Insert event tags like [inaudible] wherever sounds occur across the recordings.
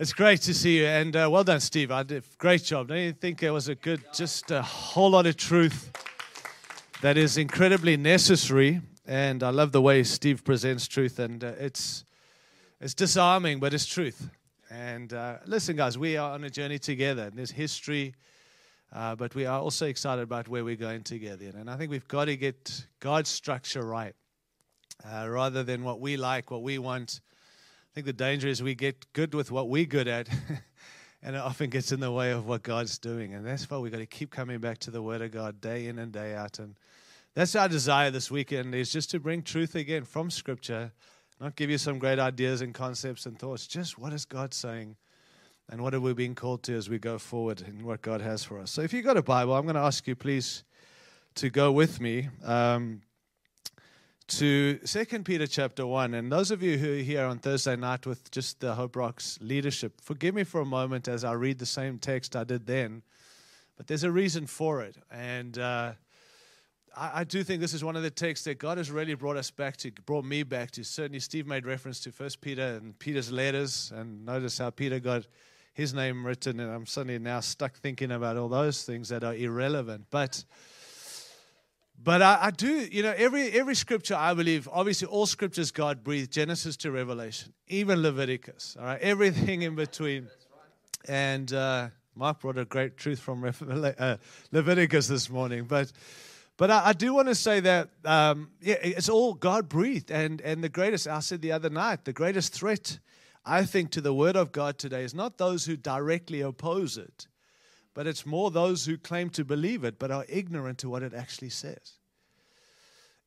It's great to see you, and uh, well done, Steve. I did great job. Don't you think it was a good, just a whole lot of truth that is incredibly necessary? And I love the way Steve presents truth, and uh, it's it's disarming, but it's truth. And uh, listen, guys, we are on a journey together. And there's history, uh, but we are also excited about where we're going together. And I think we've got to get God's structure right, uh, rather than what we like, what we want I think the danger is we get good with what we're good at, [laughs] and it often gets in the way of what God's doing. And that's why we've got to keep coming back to the Word of God day in and day out. And that's our desire this weekend is just to bring truth again from Scripture, not give you some great ideas and concepts and thoughts, just what is God saying and what are we being called to as we go forward in what God has for us. So if you've got a Bible, I'm going to ask you please to go with me. Um, to Second Peter chapter 1. And those of you who are here on Thursday night with just the Hope Rocks leadership, forgive me for a moment as I read the same text I did then, but there's a reason for it. And uh, I, I, do think this is one of the texts that God has really brought us back to, brought me back to. Certainly, Steve made reference to First Peter and Peter's letters, and notice how Peter got his name written. And I'm suddenly now stuck thinking about all those things that are irrelevant. But but I, I, do, you know, every every scripture I believe, obviously all scriptures God breathed, Genesis to Revelation, even Leviticus, all right, everything in between. And uh, Mark brought a great truth from uh, Leviticus this morning, but but I, I do want to say that um, yeah, it's all God breathed, and and the greatest. I said the other night, the greatest threat I think to the Word of God today is not those who directly oppose it but it's more those who claim to believe it but are ignorant to what it actually says.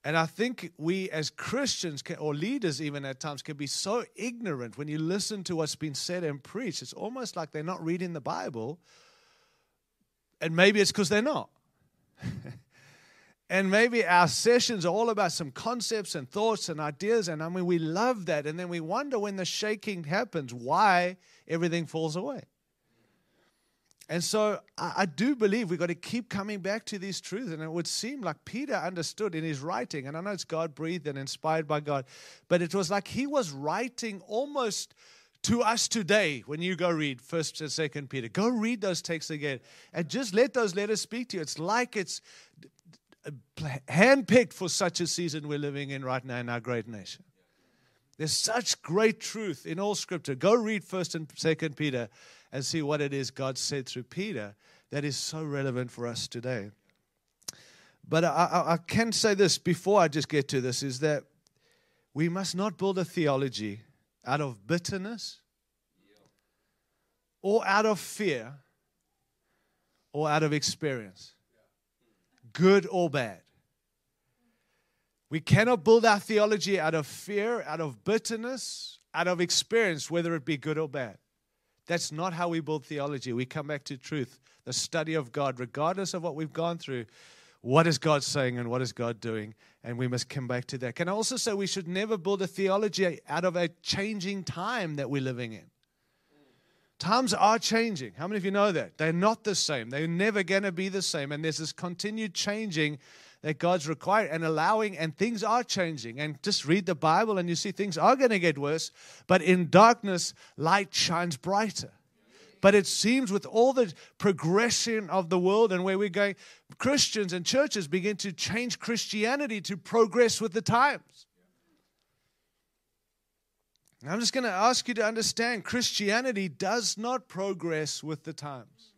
And I think we as Christians, can, or leaders even at times, can be so ignorant when you listen to what's been said and preached. It's almost like they're not reading the Bible. And maybe it's because they're not. [laughs] and maybe our sessions are all about some concepts and thoughts and ideas. And I mean, we love that. And then we wonder when the shaking happens why everything falls away. And so I, I do believe we've got to keep coming back to these truths. And it would seem like Peter understood in his writing, and I know it's God breathed and inspired by God, but it was like he was writing almost to us today when you go read first and second peter. Go read those texts again and just let those letters speak to you. It's like it's handpicked for such a season we're living in right now in our great nation. There's such great truth in all scripture. Go read first and second peter and see what it is God said through Peter that is so relevant for us today. But I, I, can say this before I just get to this is that we must not build a theology out of bitterness or out of fear or out of experience, good or bad. We cannot build our theology out of fear, out of bitterness, out of experience, whether it be good or bad. That's not how we build theology. We come back to truth, the study of God, regardless of what we've gone through. What is God saying and what is God doing? And we must come back to that. Can I also say we should never build a theology out of a changing time that we're living in? Times are changing. How many of you know that? They're not the same. They're never going to be the same. And there's this continued changing that God's required and allowing, and things are changing. And just read the Bible and you see things are going to get worse, but in darkness, light shines brighter. But it seems with all the progression of the world and where we're going, Christians and churches begin to change Christianity to progress with the times. I'm just going to ask you to understand Christianity does not progress with the times.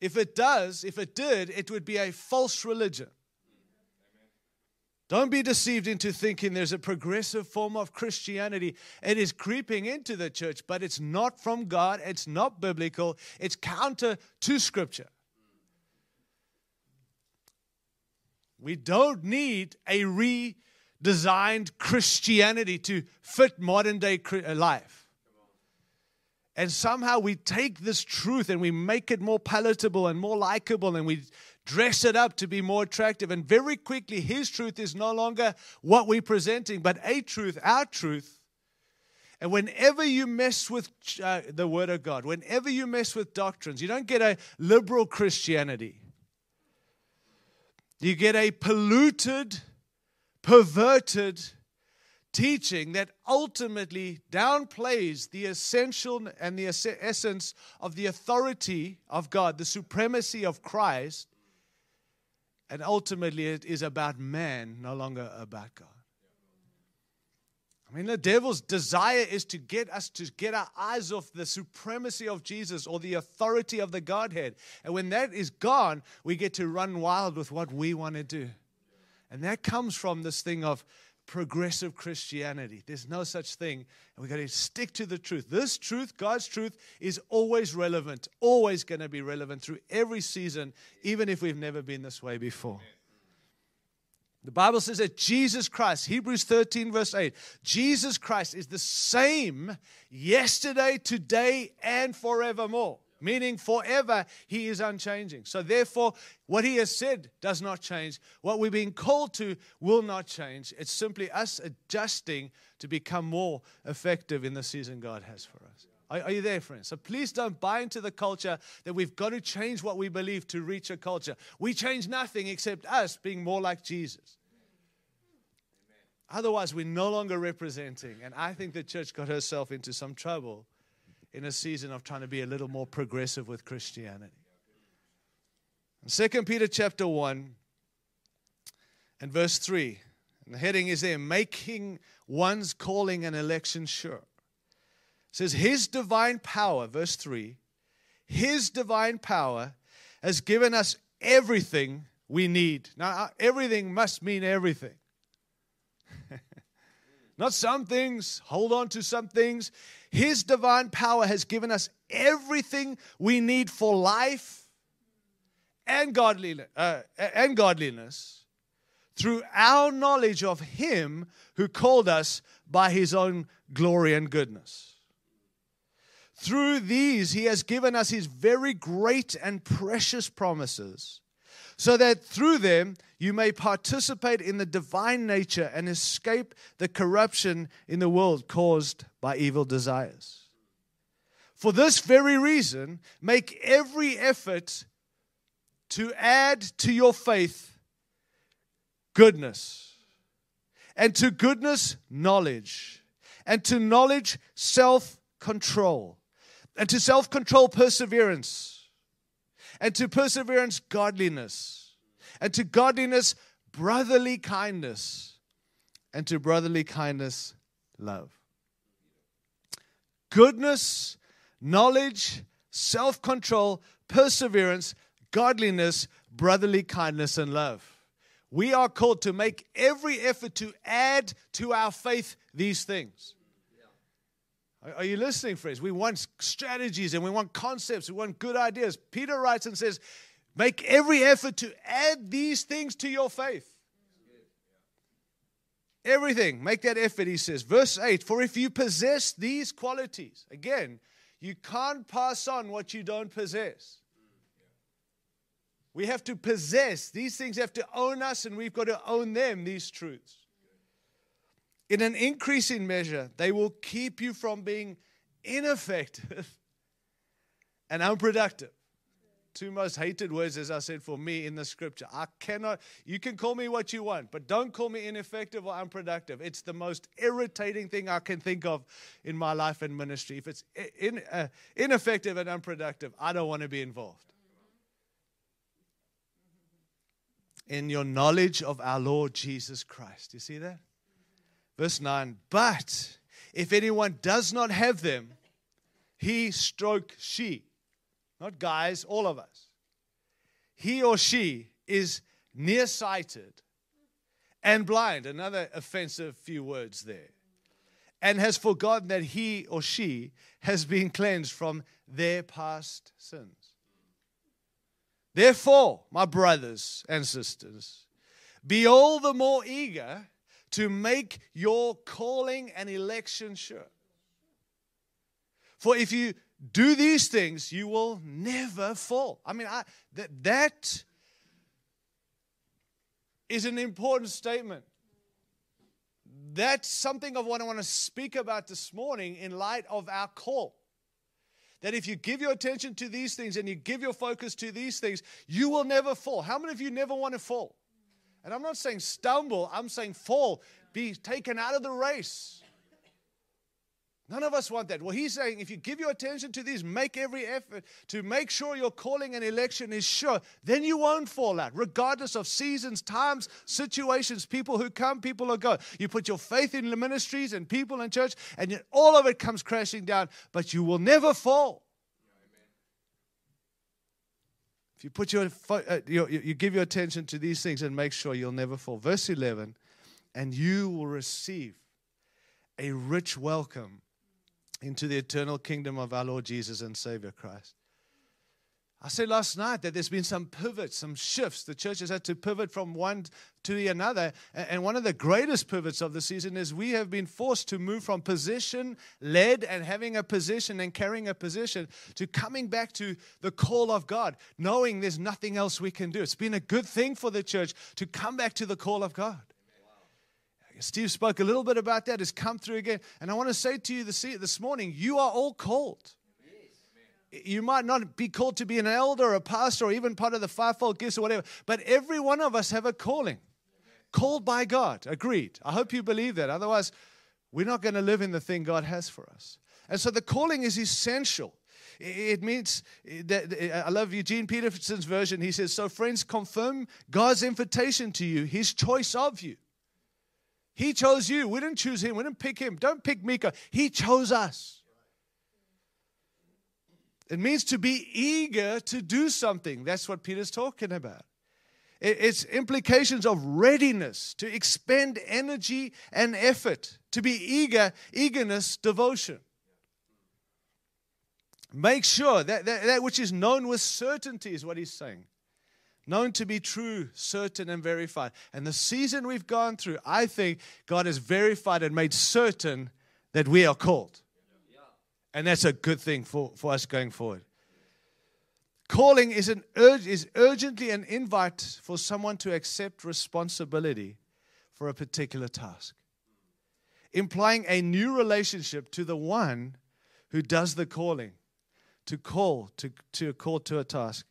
If it does, if it did, it would be a false religion. Don't be deceived into thinking there's a progressive form of Christianity. It is creeping into the church, but it's not from God. It's not biblical. It's counter to Scripture. We don't need a redesigned Christianity to fit modern day uh, life. And somehow we take this truth and we make it more palatable and more likable and we dress it up to be more attractive. And very quickly, his truth is no longer what we're presenting, but a truth, our truth. And whenever you mess with uh, the Word of God, whenever you mess with doctrines, you don't get a liberal Christianity. You get a polluted, perverted, teaching that ultimately downplays the essential and the essence of the authority of God, the supremacy of Christ, and ultimately it is about man, no longer about God. I mean, the devil's desire is to get us to get our eyes off the supremacy of Jesus or the authority of the Godhead. And when that is gone, we get to run wild with what we want to do. And that comes from this thing of progressive Christianity. There's no such thing. And we've got to stick to the truth. This truth, God's truth, is always relevant, always going to be relevant through every season, even if we've never been this way before. The Bible says that Jesus Christ, Hebrews 13, verse 8, Jesus Christ is the same yesterday, today, and forevermore. Meaning, forever, he is unchanging. So, therefore, what he has said does not change. What we're being called to will not change. It's simply us adjusting to become more effective in the season God has for us. Are, are, you there, friends? So please don't buy into the culture that we've got to change what we believe to reach a culture. We change nothing except us being more like Jesus. Otherwise, we're no longer representing. And I think the church got herself into some trouble in a season of trying to be a little more progressive with Christianity. In 2 Peter chapter 1 and verse 3, and the heading is there, making one's calling and election sure says, His divine power, verse 3, His divine power has given us everything we need. Now, uh, everything must mean everything. [laughs] Not some things, hold on to some things. His divine power has given us everything we need for life and godliness, uh, and godliness through our knowledge of Him who called us by His own glory and goodness. Through these, he has given us his very great and precious promises, so that through them you may participate in the divine nature and escape the corruption in the world caused by evil desires. For this very reason, make every effort to add to your faith goodness, and to goodness, knowledge, and to knowledge, self control and to self control, perseverance, and to perseverance, godliness, and to godliness, brotherly kindness, and to brotherly kindness, love. Goodness, knowledge, self control, perseverance, godliness, brotherly kindness, and love. We are called to make every effort to add to our faith these things. Are you listening, friends? We want strategies and we want concepts, we want good ideas. Peter writes and says, Make every effort to add these things to your faith. Everything. Make that effort, he says. Verse 8 For if you possess these qualities, again, you can't pass on what you don't possess. We have to possess. These things have to own us, and we've got to own them, these truths in an increasing measure, they will keep you from being ineffective [laughs] and unproductive. Two most hated words, as I said, for me in the scripture. I cannot, you can call me what you want, but don't call me ineffective or unproductive. It's the most irritating thing I can think of in my life and ministry. If it's in, uh, ineffective and unproductive, I don't want to be involved. In your knowledge of our Lord Jesus Christ. You see that? Verse 9, but if anyone does not have them, he stroke she, not guys, all of us. He or she is nearsighted and blind, another offensive few words there, and has forgotten that he or she has been cleansed from their past sins. Therefore, my brothers and sisters, be all the more eager to make your calling and election sure. For if you do these things, you will never fall. I mean, I, that, that is an important statement. That's something of what I want to speak about this morning in light of our call. That if you give your attention to these things and you give your focus to these things, you will never fall. How many of you never want to fall? And I'm not saying stumble, I'm saying fall, be taken out of the race. None of us want that. Well, he's saying if you give your attention to these, make every effort to make sure your calling and election is sure, then you won't fall out, regardless of seasons, times, situations, people who come, people who go. You put your faith in the ministries and people in church, and all of it comes crashing down, but you will never fall. If you put your, uh, you, you give your attention to these things and make sure you'll never fall. Verse 11, and you will receive a rich welcome into the eternal kingdom of our Lord Jesus and Savior Christ. I said last night that there's been some pivots, some shifts. The church has had to pivot from one to the another. And one of the greatest pivots of the season is we have been forced to move from position led and having a position and carrying a position to coming back to the call of God, knowing there's nothing else we can do. It's been a good thing for the church to come back to the call of God. Steve spoke a little bit about that. It's come through again. And I want to say to you this, this morning, you are all called. You might not be called to be an elder or a pastor or even part of the fivefold gifts or whatever, but every one of us have a calling. Called by God. Agreed. I hope you believe that. Otherwise, we're not going to live in the thing God has for us. And so the calling is essential. It means eh, that eh, I love Eugene Peterson's version. He says, So, friends, confirm God's invitation to you, his choice of you. He chose you. We didn't choose him. We didn't pick him. Don't pick Mika. He chose us. It means to be eager to do something. That's what Peter's talking about. It's implications of readiness to expend energy and effort, to be eager, eagerness, devotion. Make sure that, that, that which is known with certainty is what he's saying known to be true, certain, and verified. And the season we've gone through, I think God has verified and made certain that we are called. And that's a good thing for, for us going forward. Calling is, an is urgently an invite for someone to accept responsibility for a particular task, implying a new relationship to the one who does the calling, to call, to, to call to a task.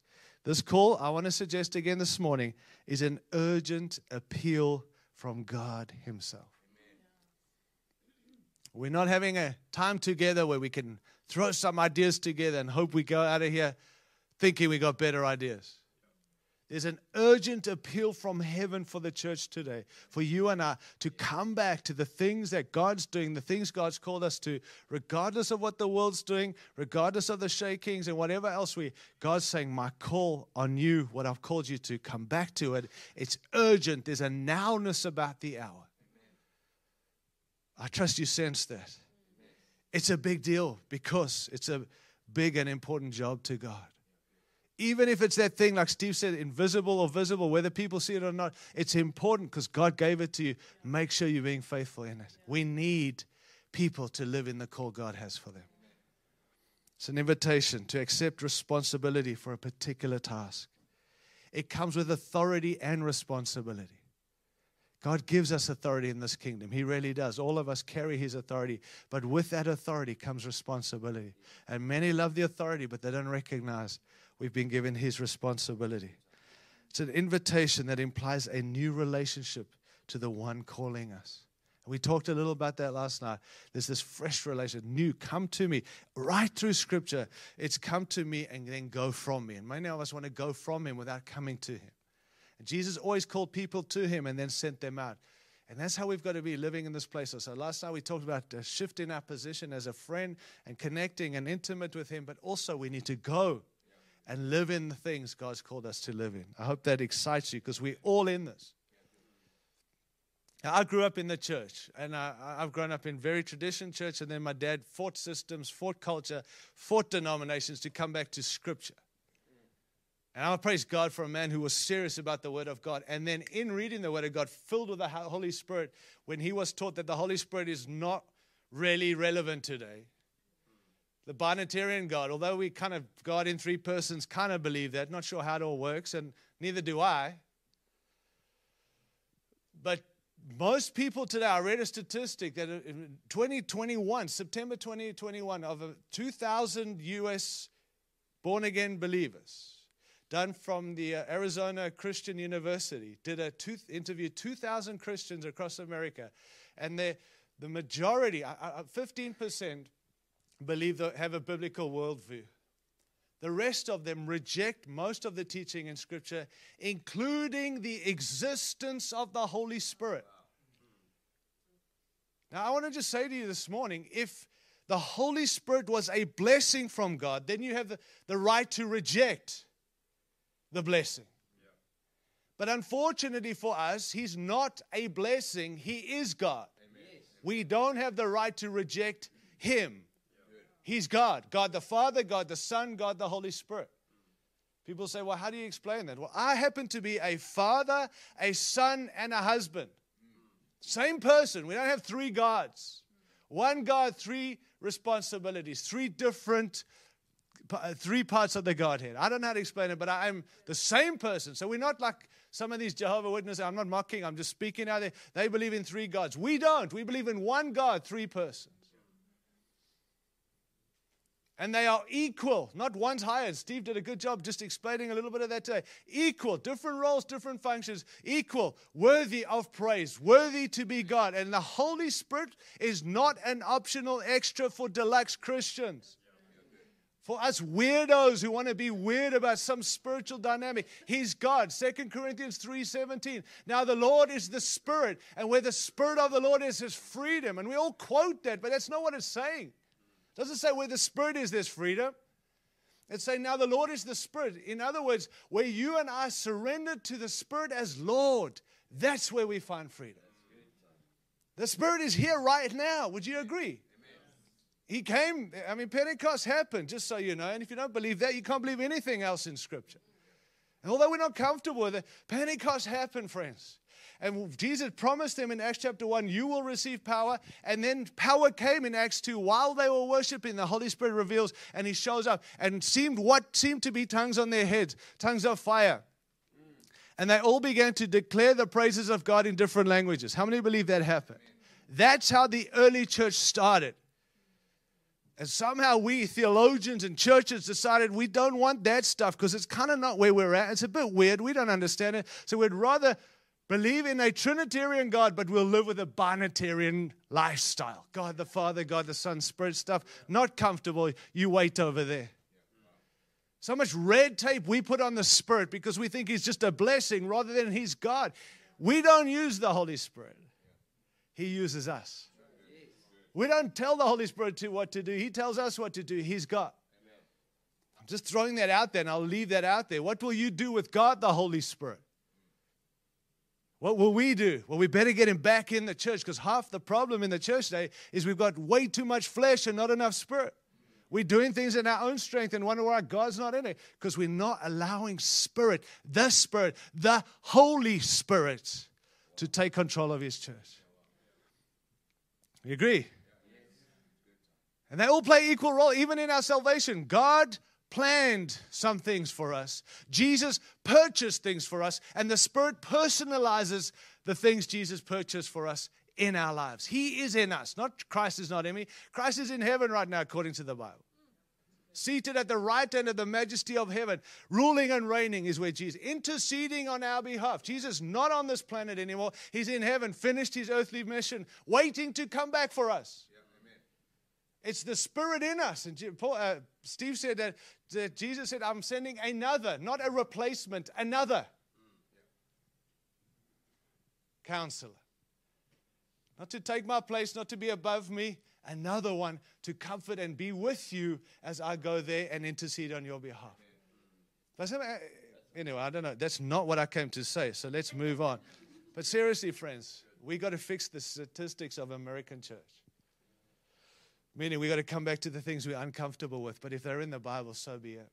This call, I want to suggest again this morning, is an urgent appeal from God Himself. We're not having a time together where we can throw some ideas together and hope we go out of here thinking we got better ideas. There's an urgent appeal from heaven for the church today, for you and I to come back to the things that God's doing, the things God's called us to, regardless of what the world's doing, regardless of the shakings and whatever else we. God's saying, My call on you, what I've called you to, come back to it. It's urgent. There's a nowness about the hour. I trust you sense that. It's a big deal because it's a big and important job to God. Even if it's that thing, like Steve said, invisible or visible, whether people see it or not, it's important because God gave it to you. Make sure you're being faithful in it. We need people to live in the call God has for them. It's an invitation to accept responsibility for a particular task. It comes with authority and responsibility. God gives us authority in this kingdom. He really does. All of us carry His authority. But with that authority comes responsibility. And many love the authority, but they don't recognize we've been given His responsibility. It's an invitation that implies a new relationship to the one calling us. We talked a little about that last night. There's this fresh relation, new, come to me. Right through scripture, it's come to me and then go from me. And many of us want to go from him without coming to him. And Jesus always called people to him and then sent them out. And that's how we've got to be living in this place. So last night we talked about uh, shifting our position as a friend and connecting and intimate with him, but also we need to go and live in the things God's called us to live in. I hope that excites you because we're all in this. Now, I grew up in the church, and I, have grown up in very traditional church, and then my dad fought systems, fought culture, fought denominations to come back to Scripture. And I praise God for a man who was serious about the Word of God. And then in reading the Word of God, filled with the Holy Spirit, when he was taught that the Holy Spirit is not really relevant today, the binitarian God, although we kind of, God in three persons, kind of believe that, not sure how it all works, and neither do I. But most people today, I read a statistic that uh, in 2021, September 2021, of uh, 2,000 US born again believers, done from the uh, Arizona Christian University. Did a two, interview 2,000 Christians across America, and the the majority, uh, uh, 15%, believe that have a biblical worldview. The rest of them reject most of the teaching in Scripture, including the existence of the Holy Spirit. Now, I want to just say to you this morning if the Holy Spirit was a blessing from God, then you have the, the right to reject the blessing. But unfortunately for us, He's not a blessing, He is God. We don't have the right to reject Him. He's God God the Father, God the Son, God the Holy Spirit. People say, well, how do you explain that? Well, I happen to be a father, a son, and a husband. Same person. We don't have three gods. One God, three responsibilities, three different Uh, three parts of the Godhead. I don't know how to explain it, but I'm the same person. So we're not like some of these Jehovah Witnesses. I'm not mocking, I'm just speaking out there. They believe in three gods. We don't. We believe in one God, three persons. And they are equal, not one's higher. Steve did a good job just explaining a little bit of that today. Equal, different roles, different functions, equal, worthy of praise, worthy to be God. And the Holy Spirit is not an optional extra for deluxe Christians. For us weirdos who want to be weird about some spiritual dynamic, He's God. 2 Corinthians 3:17. Now the Lord is the Spirit, and where the Spirit of the Lord is, is freedom. And we all quote that, but that's not what it's saying. It doesn't say where the Spirit is, there's freedom. It's saying now the Lord is the Spirit. In other words, where you and I surrender to the Spirit as Lord, that's where we find freedom. The Spirit is here right now. Would you agree? He came, I mean, Pentecost happened, just so you know. And if you don't believe that, you can't believe anything else in Scripture. And although we're not comfortable with it, Pentecost happened, friends. And Jesus promised them in Acts chapter 1, you will receive power. And then power came in Acts 2 while they were worshiping. The Holy Spirit reveals and he shows up and seemed what seemed to be tongues on their heads, tongues of fire. And they all began to declare the praises of God in different languages. How many believe that happened? That's how the early church started. And somehow we theologians and churches decided we don't want that stuff because it's kind of not where we're at. It's a bit weird. We don't understand it. So we'd rather believe in a Trinitarian God, but we'll live with a binitarian lifestyle. God the Father, God the Son, Spirit stuff. Not comfortable. You wait over there. So much red tape we put on the Spirit because we think He's just a blessing rather than He's God. We don't use the Holy Spirit, He uses us. We don't tell the Holy Spirit to what to do. He tells us what to do. He's God. Amen. I'm just throwing that out there and I'll leave that out there. What will you do with God, the Holy Spirit? What will we do? Well, we better get him back in the church because half the problem in the church today is we've got way too much flesh and not enough spirit. We're doing things in our own strength and wonder why God's not in it because we're not allowing spirit, the spirit, the Holy Spirit to take control of his church. You agree? And they all play equal role, even in our salvation. God planned some things for us. Jesus purchased things for us, and the Spirit personalizes the things Jesus purchased for us in our lives. He is in us. Not Christ is not in me. Christ is in heaven right now, according to the Bible. Seated at the right hand of the majesty of heaven, ruling and reigning is where Jesus, interceding on our behalf. Jesus not on this planet anymore. He's in heaven, finished his earthly mission, waiting to come back for us. It's the Spirit in us. And Paul, uh, Steve said that, that, Jesus said, I'm sending another, not a replacement, another counselor. Not to take my place, not to be above me, another one to comfort and be with you as I go there and intercede on your behalf. But uh, anyway, I don't know. That's not what I came to say. So let's move on. But seriously, friends, we got to fix the statistics of American church. Meaning we got to come back to the things we're uncomfortable with. But if they're in the Bible, so be it.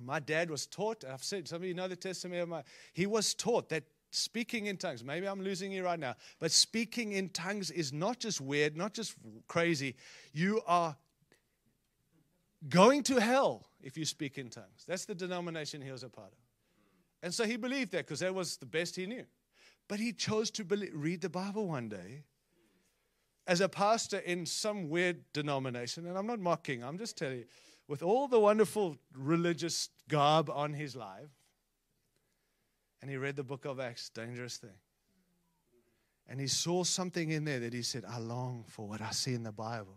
My dad was taught, I've said, some of you know the testimony of my, he was taught that speaking in tongues, maybe I'm losing you right now, but speaking in tongues is not just weird, not just crazy. You are going to hell if you speak in tongues. That's the denomination he was a part of. And so he believed that because that was the best he knew. But he chose to believe, read the Bible one day as a pastor in some weird denomination, and I'm not mocking, I'm just telling you, with all the wonderful religious garb on his life. And he read the book of Acts, dangerous thing. And he saw something in there that he said, I long for what I see in the Bible.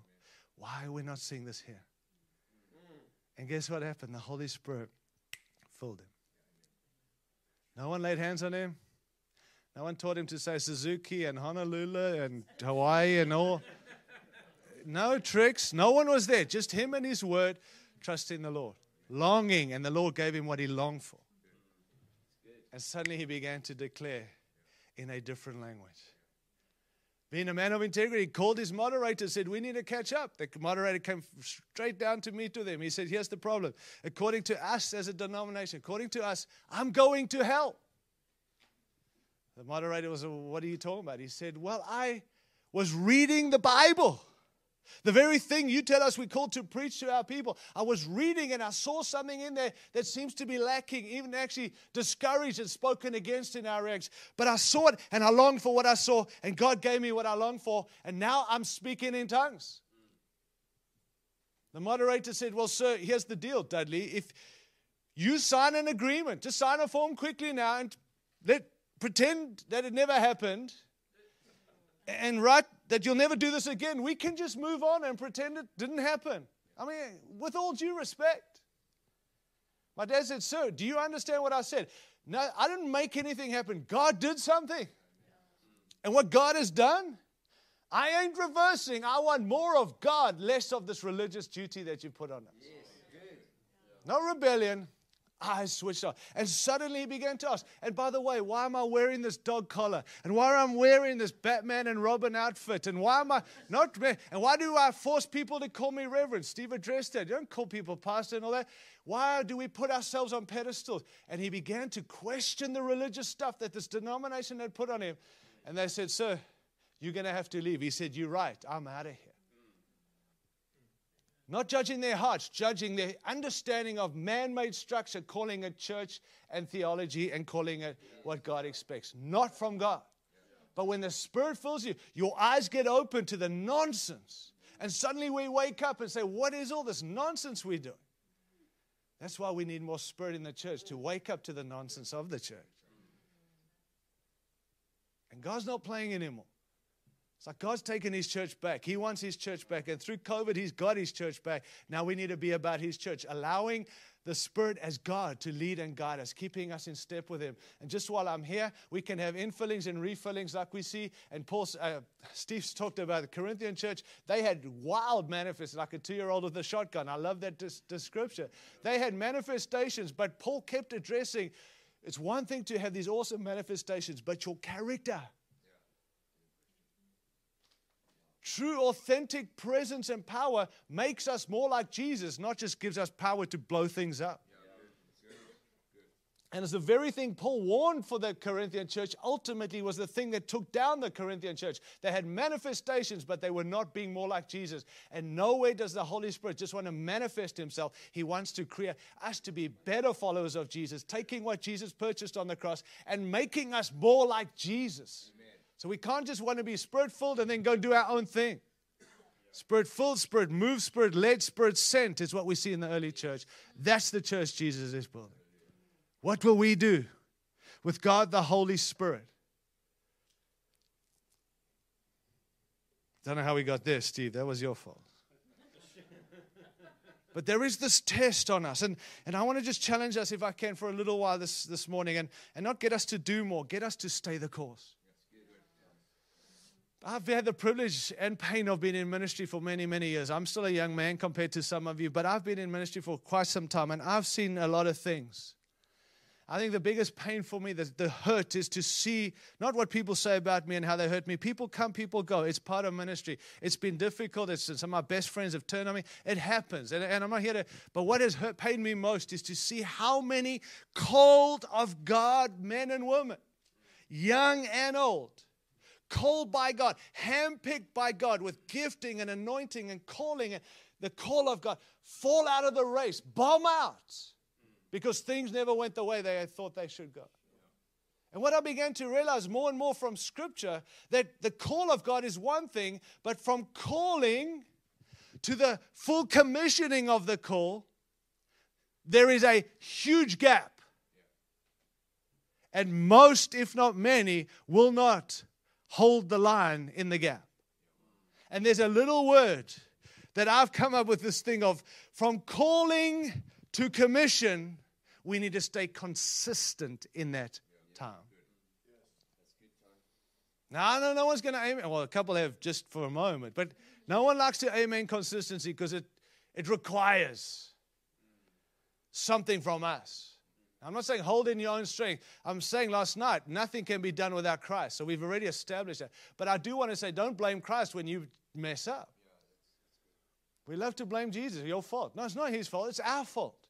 Why are we not seeing this here? And guess what happened? The Holy Spirit filled him. No one laid hands on him. No one taught him to say Suzuki and Honolulu and Hawaii and all. No tricks. No one was there. Just him and his word, trusting the Lord, longing, and the Lord gave him what he longed for. And suddenly he began to declare in a different language. Being a man of integrity, he called his moderator, said, We need to catch up. The moderator came straight down to meet with him. He said, Here's the problem. According to us as a denomination, according to us, I'm going to hell. The moderator was, What are you talking about? He said, Well, I was reading the Bible. The very thing you tell us we're called to preach to our people. I was reading and I saw something in there that seems to be lacking, even actually discouraged and spoken against in our ranks. But I saw it and I longed for what I saw, and God gave me what I longed for, and now I'm speaking in tongues. The moderator said, Well, sir, here's the deal, Dudley. If you sign an agreement, just sign a form quickly now and let pretend that it never happened and write that you'll never do this again, we can just move on and pretend it didn't happen. I mean, with all due respect. My dad said, Sir, do you understand what I said? No, I didn't make anything happen. God did something. And what God has done, I ain't reversing. I want more of God, less of this religious duty that you put on us. No rebellion, eyes switched off. And suddenly he began to ask, and by the way, why am I wearing this dog collar? And why am I wearing this Batman and Robin outfit? And why am I not, and why do I force people to call me Reverend? Steve addressed that. You don't call people pastor and all that. Why do we put ourselves on pedestals? And he began to question the religious stuff that this denomination had put on him. And they said, Sir, you're going to have to leave. He said, You're right. I'm out of here. Not judging their hearts, judging their understanding of man made structure, calling it church and theology and calling it what God expects. Not from God. But when the Spirit fills you, your eyes get open to the nonsense. And suddenly we wake up and say, What is all this nonsense we're doing? That's why we need more Spirit in the church to wake up to the nonsense of the church. And God's not playing anymore. It's like God's taken his church back. He wants his church back. And through COVID, he's got his church back. Now we need to be about his church, allowing the Spirit as God to lead and guide us, keeping us in step with him. And just while I'm here, we can have infillings and refillings like we see. And Paul, uh, Steve's talked about the Corinthian church. They had wild manifestations, like a two year old with a shotgun. I love that des- description. They had manifestations, but Paul kept addressing it's one thing to have these awesome manifestations, but your character True, authentic presence and power makes us more like Jesus, not just gives us power to blow things up. And it's the very thing Paul warned for the Corinthian church, ultimately was the thing that took down the Corinthian church. They had manifestations, but they were not being more like Jesus. And nowhere does the Holy Spirit just want to manifest himself. He wants to create us to be better followers of Jesus, taking what Jesus purchased on the cross and making us more like Jesus. So we can't just want to be spirit filled and then go do our own thing. Spirit filled, spirit moved, spirit led, spirit sent is what we see in the early church. That's the church Jesus is building. What will we do with God the Holy Spirit? Don't know how we got there, Steve. That was your fault. But there is this test on us. And, and I want to just challenge us, if I can, for a little while this, this morning and, and not get us to do more, get us to stay the course. I've had the privilege and pain of being in ministry for many, many years. I'm still a young man compared to some of you, but I've been in ministry for quite some time and I've seen a lot of things. I think the biggest pain for me, the, the hurt, is to see not what people say about me and how they hurt me. People come, people go. It's part of ministry. It's been difficult. It's, some of my best friends have turned on me. It happens. And, and I'm not here to, but what has hurt, pained me most is to see how many called of God men and women, young and old, called by God, handpicked by God with gifting and anointing and calling and the call of God, fall out of the race, bomb out because things never went the way they thought they should go. And what I began to realize more and more from Scripture that the call of God is one thing, but from calling to the full commissioning of the call, there is a huge gap. And most, if not many, will not hold the line in the gap. And there's a little word that I've come up with this thing of from calling to commission, we need to stay consistent in that time. Now, no, no one's going to aim. Well, a couple have just for a moment, but no one likes to aim in consistency because it, it requires something from us. I'm not saying hold in your own strength. I'm saying last night, nothing can be done without Christ. So we've already established that. But I do want to say, don't blame Christ when you mess up. We love to blame Jesus, your fault. No, it's not his fault, it's our fault.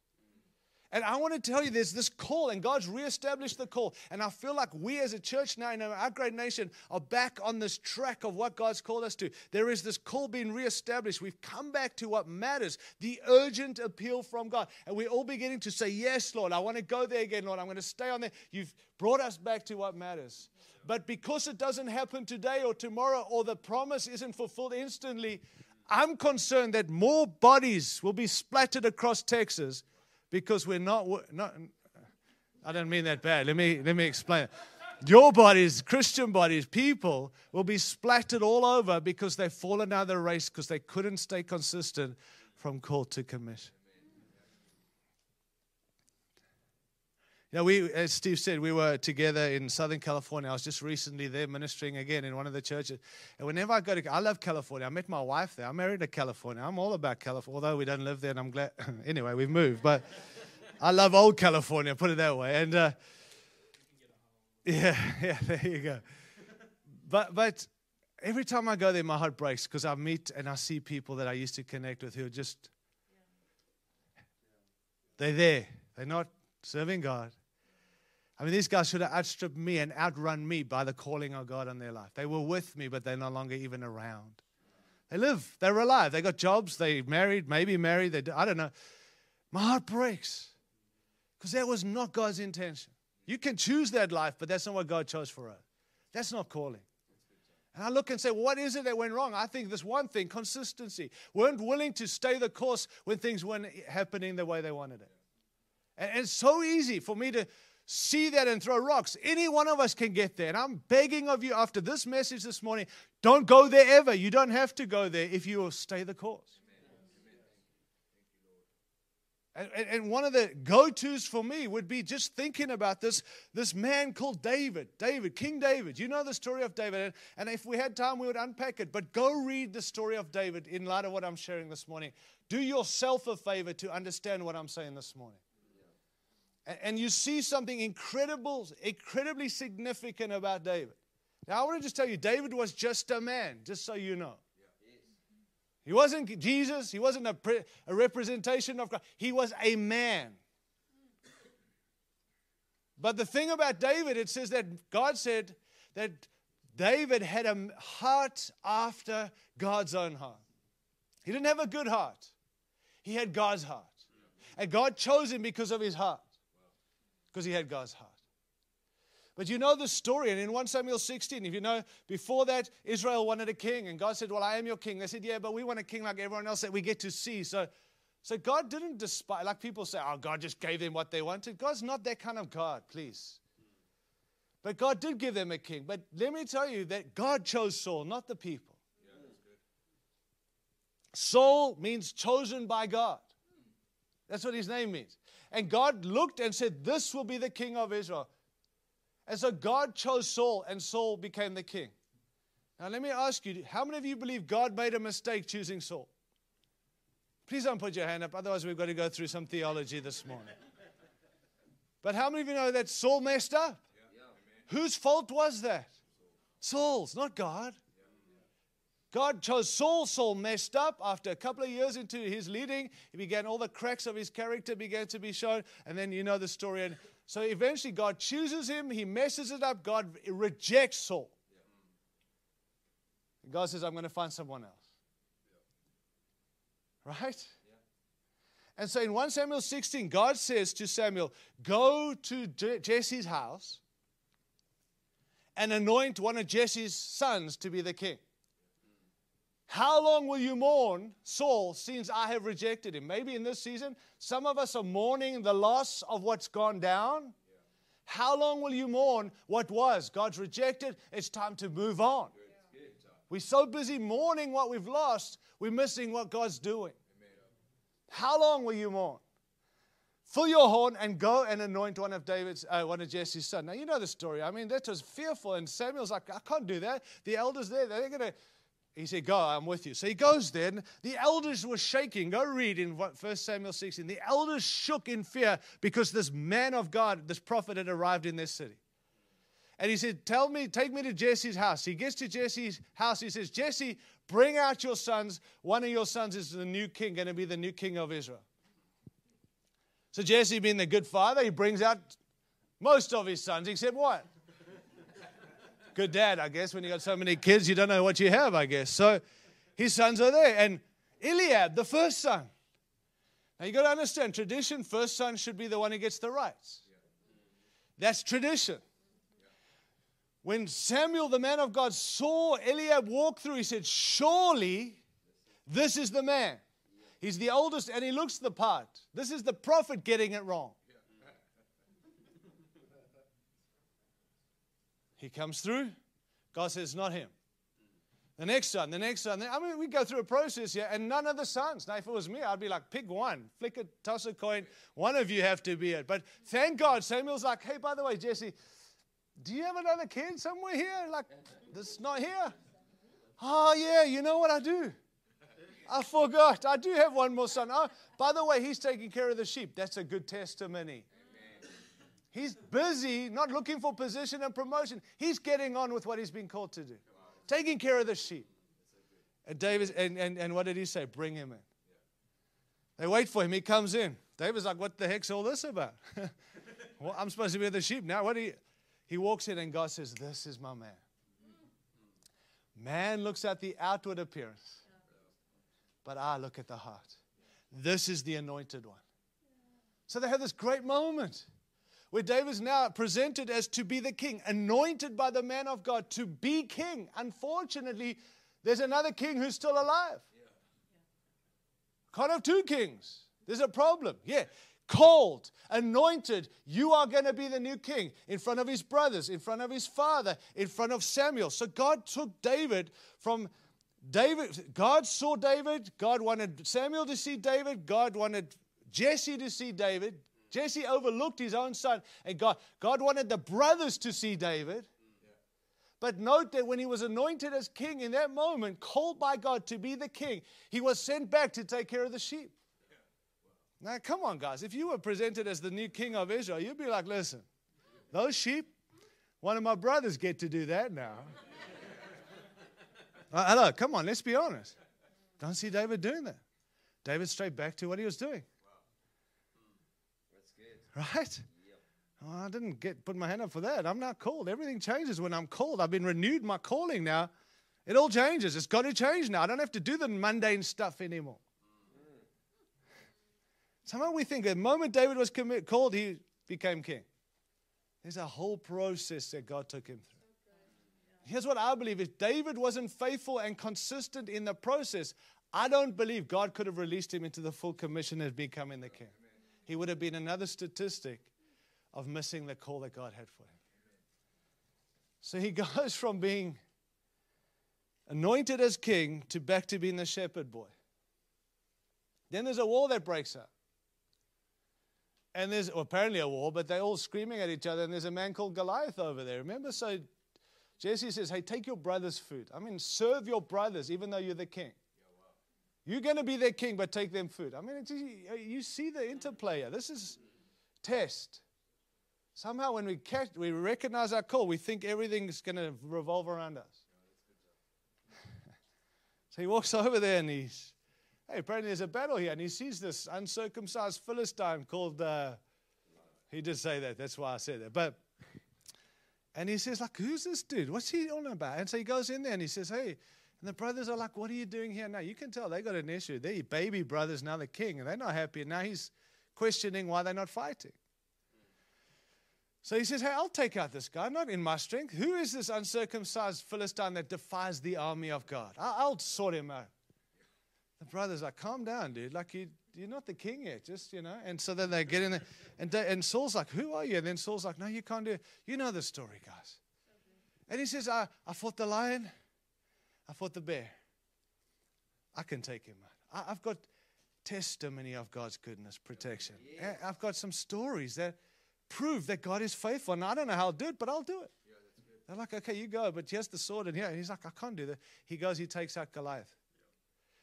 And I want to tell you there's this call, and God's reestablished the call. And I feel like we as a church now in our great nation are back on this track of what God's called us to. There is this call being reestablished. We've come back to what matters the urgent appeal from God. And we're all beginning to say, Yes, Lord, I want to go there again, Lord. I'm going to stay on there. You've brought us back to what matters. But because it doesn't happen today or tomorrow, or the promise isn't fulfilled instantly, I'm concerned that more bodies will be splattered across Texas because we're not, not I don't mean that bad. Let me, let me explain. Your bodies, Christian bodies, people will be splattered all over because they've fallen out of the race because they couldn't stay consistent from call to commission. You know, we, as Steve said, we were together in Southern California. I was just recently there ministering again in one of the churches. And whenever I go to, I love California. I met my wife there. I'm married to California. I'm all about California, although we don't live there, and I'm glad. [laughs] anyway, we've moved, but I love old California. Put it that way. And uh, yeah, [laughs] yeah, there you go. But but every time I go there, my heart breaks because I meet and I see people that I used to connect with who are just they're there. They're not serving God. I mean, these guys should have outstripped me and outrun me by the calling of God on their life. They were with me, but they're no longer even around. They live, they're alive, they got jobs, they married, maybe married, they, I don't know. My heart breaks because that was not God's intention. You can choose that life, but that's not what God chose for us. That's not calling. And I look and say, well, what is it that went wrong? I think this one thing consistency. Weren't willing to stay the course when things weren't happening the way they wanted it. And, and it's so easy for me to see that and throw rocks. Any one of us can get there. And I'm begging of you after this message this morning, don't go there ever. You don't have to go there if you will stay the course. And, and, one of the go tos for me would be just thinking about this, this man called David. David, King David. You know the story of David. And, and if we had time, we would unpack it. But go read the story of David in light of what I'm sharing this morning. Do yourself a favor to understand what I'm saying this morning. And you see something incredible, incredibly significant about David. Now, I want to just tell you, David was just a man, just so you know. He wasn't Jesus, he wasn't a, pre- a representation of God, he was a man. But the thing about David, it says that God said that David had a heart after God's own heart. He didn't have a good heart, he had God's heart. And God chose him because of his heart because he had God's heart. But you know the story, and in 1 Samuel 16, if you know, before that, Israel wanted a king, and God said, Well, I am your king. They said, Yeah, but we want a king like everyone else that we get to see. So, so God didn't despise, like people say, Oh, God just gave them what they wanted. God's not that kind of God, please. But God did give them a king. But let me tell you that God chose Saul, not the people. Saul means chosen by God. That's what his name means. And God looked and said, This will be the king of Israel. And so God chose Saul, and Saul became the king. Now, let me ask you how many of you believe God made a mistake choosing Saul? Please don't put your hand up, otherwise, we've got to go through some theology this morning. But how many of you know that Saul messed up? Whose fault was that? Saul's, not God. God chose Saul. Saul messed up. After a couple of years into his leading, he began all the cracks of his character began to be shown. And then you know the story. And so eventually God chooses him. He messes it up. God rejects Saul. And God says, I'm going to find someone else. Right? And so in 1 Samuel 16, God says to Samuel, Go to Jesse's house and anoint one of Jesse's sons to be the king. How long will you mourn, Saul, since I have rejected him? Maybe in this season, some of us are mourning the loss of what's gone down. How long will you mourn what was? God's rejected. It's time to move on. We're so busy mourning what we've lost, we're missing what God's doing. How long will you mourn? Fill your horn and go and anoint one of David's, uh, one of Jesse's sons. Now you know the story. I mean, that was fearful, and Samuel's like, I can't do that. The elders there, they're going to he said, Go, I'm with you. So he goes there, and the elders were shaking. Go read in 1 Samuel 16. The elders shook in fear because this man of God, this prophet, had arrived in this city. And he said, Tell me, take me to Jesse's house. He gets to Jesse's house. He says, Jesse, bring out your sons. One of your sons is the new king, going to be the new king of Israel. So Jesse, being the good father, he brings out most of his sons, except what? Good dad, I guess. When you got so many kids, you don't know what you have, I guess. So his sons are there. And Eliab, the first son. Now you got to understand tradition, first son should be the one who gets the rights. That's tradition. When Samuel, the man of God, saw Eliab walk through, he said, Surely this is the man. He's the oldest and he looks the part. This is the prophet getting it wrong. He comes through. God says, not him. The next son, the next son. I mean, we go through a process here, and none of the sons. Now, if it was me, I'd be like, pick one, flick it, toss a coin. One of you have to be it. But thank God, Samuel's like, hey, by the way, Jesse, do you have another kid somewhere here? Like, that's not here. Oh, yeah, you know what I do? I forgot. I do have one more son. Oh, by the way, he's taking care of the sheep. That's a good testimony. He's busy, not looking for position and promotion. He's getting on with what he's been called to do, taking care of the sheep. And David, and, and, and what did he say? Bring him in. They wait for him. He comes in. David's like, what the heck's all this about? [laughs] well, I'm supposed to be with the sheep now. What do you? He walks in and God says, This is my man. Man looks at the outward appearance, but I look at the heart. This is the anointed one. So they have this great moment where David's now presented as to be the king, anointed by the man of God to be king. Unfortunately, there's another king who's still alive. Can't have two kings. There's a problem. Yeah. Called, anointed, you are going to be the new king in front of his brothers, in front of his father, in front of Samuel. So God took David from David. God saw David. God wanted Samuel to see David. God wanted Jesse to see David. Jesse overlooked his own son, and God, God wanted the brothers to see David. But note that when he was anointed as king in that moment, called by God to be the king, he was sent back to take care of the sheep. Now, come on, guys. If you were presented as the new king of Israel, you'd be like, listen, those sheep, one of my brothers get to do that now. [laughs] uh, hello, come on, let's be honest. Don't see David doing that. David straight back to what he was doing. Right? I didn't get put my hand up for that. I'm not called. Everything changes when I'm called. I've been renewed my calling now. It all changes. It's got to change now. I don't have to do the mundane stuff anymore. Somehow we think the moment David was called, he became king. There's a whole process that God took him through. Here's what I believe if David wasn't faithful and consistent in the process, I don't believe God could have released him into the full commission of becoming the king he would have been another statistic of missing the call that God had for him. So he [laughs] goes from being anointed as king to back to being the shepherd boy. Then there's a war that breaks out. And there's well, apparently a war, but they're all screaming at each other. And there's a man called Goliath over there. Remember? So Jesse says, Hey, take your brother's food. I mean, serve your brothers, even though you're the king. You're going to be their king, but take them food. I mean, you see the interplay. This is test. Somehow, when we catch, we recognize our call, we think everything's going to revolve around us. [laughs] so he walks over there and he's, hey, apparently there's a battle here, and he sees this uncircumcised Philistine called. Uh, he did say that. That's why I said that. But and he says, like, who's this dude? What's he on about? And so he goes in there and he says, hey, and the brothers are like, What are you doing here now? You can tell they got an issue. They're baby brothers, now the king, and they're not happy. And now he's questioning why they're not fighting. So he says, Hey, I'll take out this guy, not in my strength. Who is this uncircumcised Philistine that defies the army of God? I'll sort him out. The brother's are like, Calm down, dude. Like, you, you're not the king yet, just, you know. And so then they get in there. And, and Saul's like, Who are you? And then Saul's like, No, you can't do it. You know the story, guys. And he says, I, I fought the lion, I fought the bear. I can take him out. I, I've got testimony of God's goodness, protection. Yeah. I've got some stories that prove that God is faithful. And I don't know how I'll do it, but I'll do it. Yeah, They're like, okay, you go, but here's the sword and here. He's like, I can't do that. He goes, he takes out Goliath. Yeah.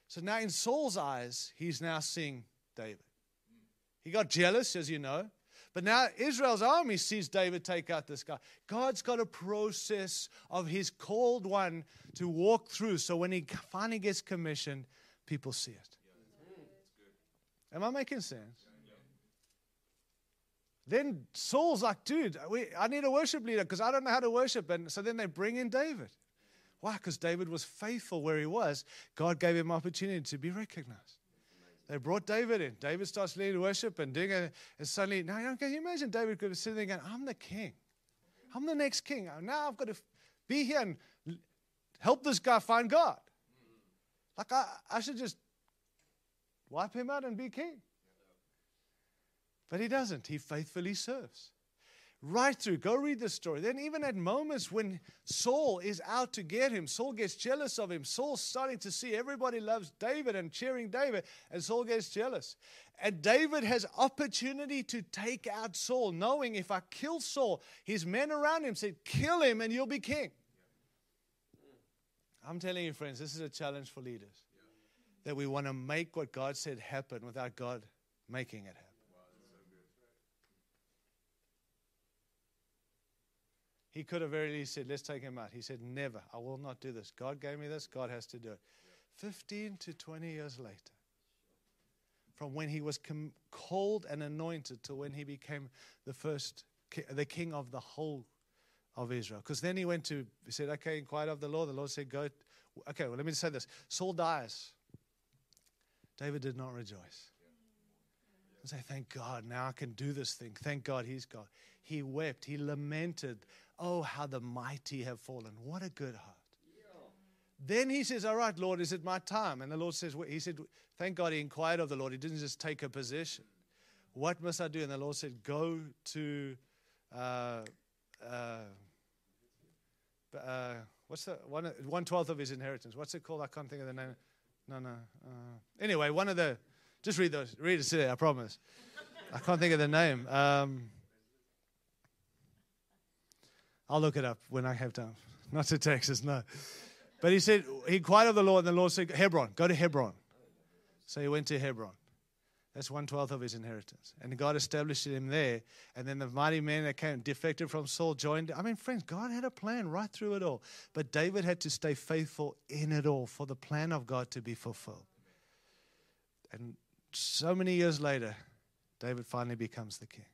So now in Saul's eyes, he's now seeing David. He got jealous, as you know. But now Israel's army sees David take out this guy. God's got a process of his called one to walk through. So when he finally gets commissioned, people see it. Am I making sense? Then Saul's like, dude, I need a worship leader because I don't know how to worship. And so then they bring in David. Why? Because David was faithful where he was. God gave him opportunity to be recognized. They brought David in. David starts leading worship and doing it. And suddenly, now can you imagine David could be sitting there going, I'm the king. I'm the next king. Now I've got to be here and help this guy find God. Like I, I should just wipe him out and be king. But he doesn't. He faithfully serves. Right through. Go read the story. Then, even at moments when Saul is out to get him, Saul gets jealous of him. Saul's starting to see everybody loves David and cheering David, and Saul gets jealous. And David has opportunity to take out Saul, knowing if I kill Saul, his men around him said, Kill him and you'll be king. I'm telling you, friends, this is a challenge for leaders that we want to make what God said happen without God making it happen. He could have very easily said, Let's take him out. He said, Never. I will not do this. God gave me this. God has to do it. 15 to 20 years later, from when he was com- called and anointed to when he became the first, ki- the king of the whole of Israel. Because then he went to, he said, Okay, inquire of the Lord. The Lord said, Go. Okay, well, let me say this Saul dies. David did not rejoice. And say, Thank God, now I can do this thing. Thank God he's God. He wept, he lamented. Oh, how the mighty have fallen. What a good heart. Then he says, All right, Lord, is it my time? And the Lord says, He said, Thank God he inquired of the Lord. He didn't just take a position. What must I do? And the Lord said, Go to, uh, uh, uh, what's the one, one twelfth of his inheritance? What's it called? I can't think of the name. No, no. Uh, anyway, one of the, just read those, read it today, I promise. I can't think of the name. Um, I'll look it up when I have time. [laughs] Not to Texas, no. But he said, he inquired of the Lord, and the Lord said, Hebron, go to Hebron. So he went to Hebron. That's one twelfth of his inheritance. And God established him there. And then the mighty men that came, defected from Saul, joined. I mean, friends, God had a plan right through it all. But David had to stay faithful in it all for the plan of God to be fulfilled. And so many years later, David finally becomes the king.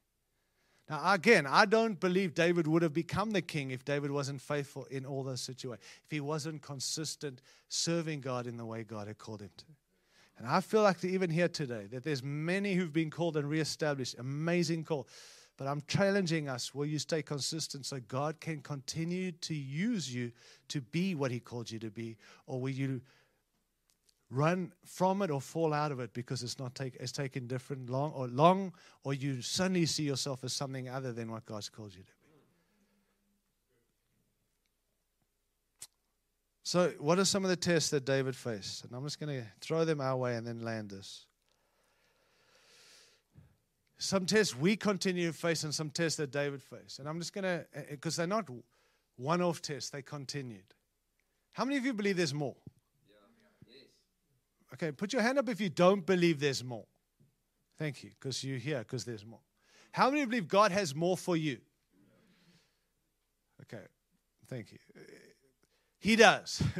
Now, again, I don't believe David would have become the king if David wasn't faithful in all those situations, if he wasn't consistent serving God in the way God had called him to. And I feel like even here today that there's many who've been called and reestablished. Amazing call. But I'm challenging us will you stay consistent so God can continue to use you to be what He called you to be? Or will you run from it or fall out of it because it's not take, it's taken different long or long or you suddenly see yourself as something other than what God's called you to be? So, what are some of the tests that David faced? And I'm just going to throw them our way and then land this. Some tests we continue to face, and some tests that David faced. And I'm just going to, eh, because eh, they're not one off tests, they continued. How many of you believe there's more? Yeah. Okay, put your hand up if you don't believe there's more. Thank you, because you're here, because there's more. How many believe God has more for you? Okay, thank you. He does. [laughs]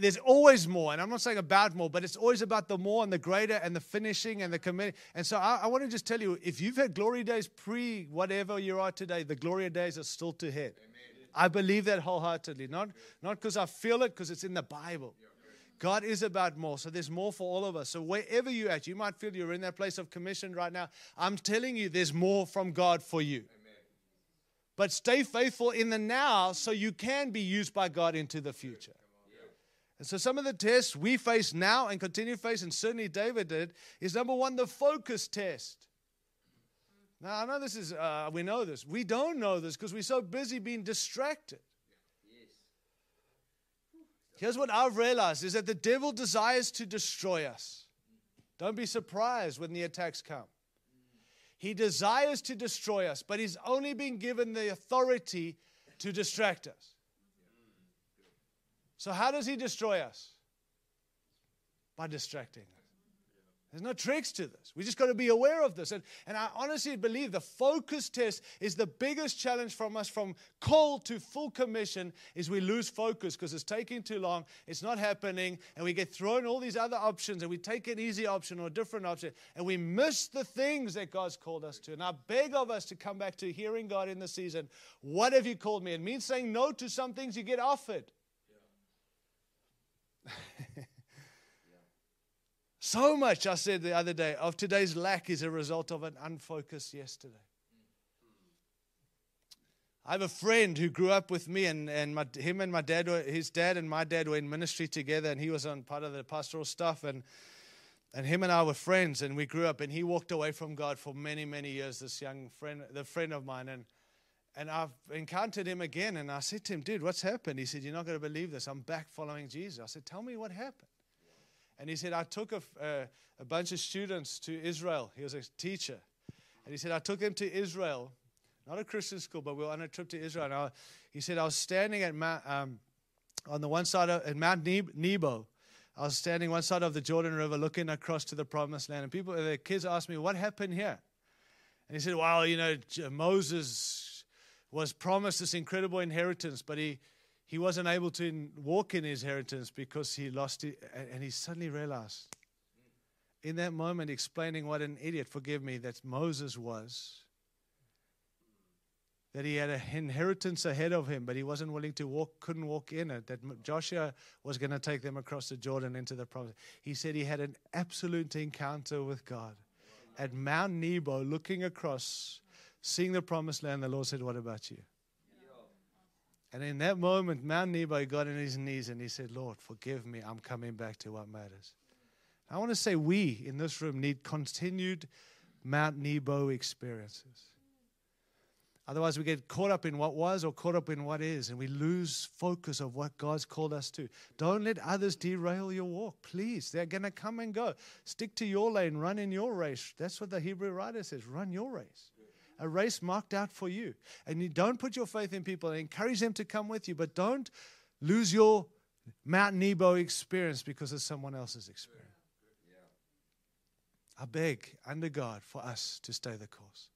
There's always more, and I'm not saying about more, but it's always about the more and the greater and the finishing and the committing. And so I, I want to just tell you if you've had glory days pre whatever you are today, the glory days are still to hit. Amen. I believe that wholeheartedly, not not because I feel it, because it's in the Bible. God is about more. So there's more for all of us. So wherever you're at, you might feel you're in that place of commission right now. I'm telling you, there's more from God for you. Amen. but stay faithful in the now so you can be used by God into the future. And so, some of the tests we face now and continue to face, and certainly David did, is number one, the focus test. Now, I know this is, uh, we know this. We don't know this because we're so busy being distracted. Here's what I've realized is that the devil desires to destroy us. Don't be surprised when the attacks come. He desires to destroy us, but he's only been given the authority to distract us. So, how does he destroy us? By distracting us. There's no tricks to this. We just got to be aware of this. And, and I honestly believe the focus test is the biggest challenge from us from call to full commission is we lose focus because it's taking too long, it's not happening, and we get thrown all these other options and we take an easy option or a different option and we miss the things that God's called us to. And I beg of us to come back to hearing God in the season. What have you called me? It means saying no to some things you get offered. Yeah. [laughs] So much, I said the other day, of today's lack is a result of an unfocused yesterday. I have a friend who grew up with me, and, and my, him and my dad, his dad and my dad were in ministry together, and he was on part of the pastoral stuff. And, and him and I were friends, and we grew up, and he walked away from God for many, many years, this young friend, the friend of mine. And, and I've encountered him again, and I said to him, Dude, what's happened? He said, You're not going to believe this. I'm back following Jesus. I said, Tell me what happened. And he said, I took a, a, a bunch of students to Israel. He was a teacher. And he said, I took them to Israel, not a Christian school, but we were on a trip to Israel. And I, he said, I was standing at Mount, um, on the one side of at Mount Nebo. I was standing one side of the Jordan River looking across to the promised land. And people, the kids asked me, What happened here? And he said, Well, you know, Moses was promised this incredible inheritance, but he he wasn't able to walk in his inheritance because he lost it. And he suddenly realized, in that moment, explaining what an idiot, forgive me, that Moses was. That he had an inheritance ahead of him, but he wasn't willing to walk, couldn't walk in it. That Joshua was going to take them across the Jordan into the promise. He said he had an absolute encounter with God at Mount Nebo, looking across, seeing the promised land. The Lord said, What about you? And in that moment, Mount Nebo got on his knees and he said, Lord, forgive me. I'm coming back to what matters. I want to say we in this room need continued Mount Nebo experiences. Otherwise, we get caught up in what was or caught up in what is, and we lose focus of what God's called us to. Don't let others derail your walk, please. They're going to come and go. Stick to your lane, run in your race. That's what the Hebrew writer says run your race a race marked out for you. And you don't put your faith in people and encourage them to come with you, but don't lose your Mount Nebo experience because of someone else's experience. I beg under God for us to stay the course.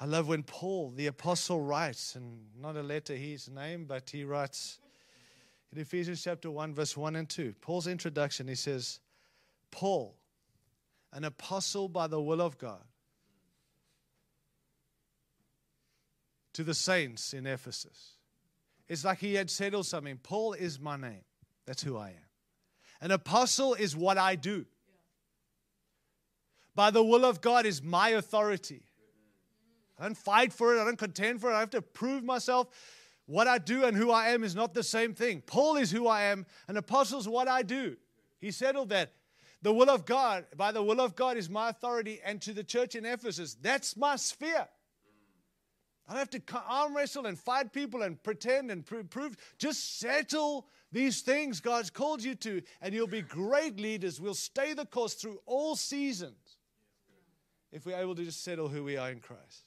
I love when Paul, the apostle, writes, and not a letter his name, but he writes in Ephesians chapter 1, verse 1 and 2. Paul's introduction, he says, Paul, an apostle by the will of God to the saints in Ephesus. It's like he had settled something. Paul is my name. That's who I am. An apostle is what I do. By the will of God is my authority. I don't fight for it, I don't contend for it, I have to prove myself. What I do and who I am is not the same thing. Paul is who I am, an apostle is what I do. He settled that. The will of God, by the will of God, is my authority, and to the church in Ephesus, that's my sphere. I don't have to arm wrestle and fight people and pretend and prove. Just settle these things God's called you to, and you'll be great leaders. We'll stay the course through all seasons if we're able to just settle who we are in Christ.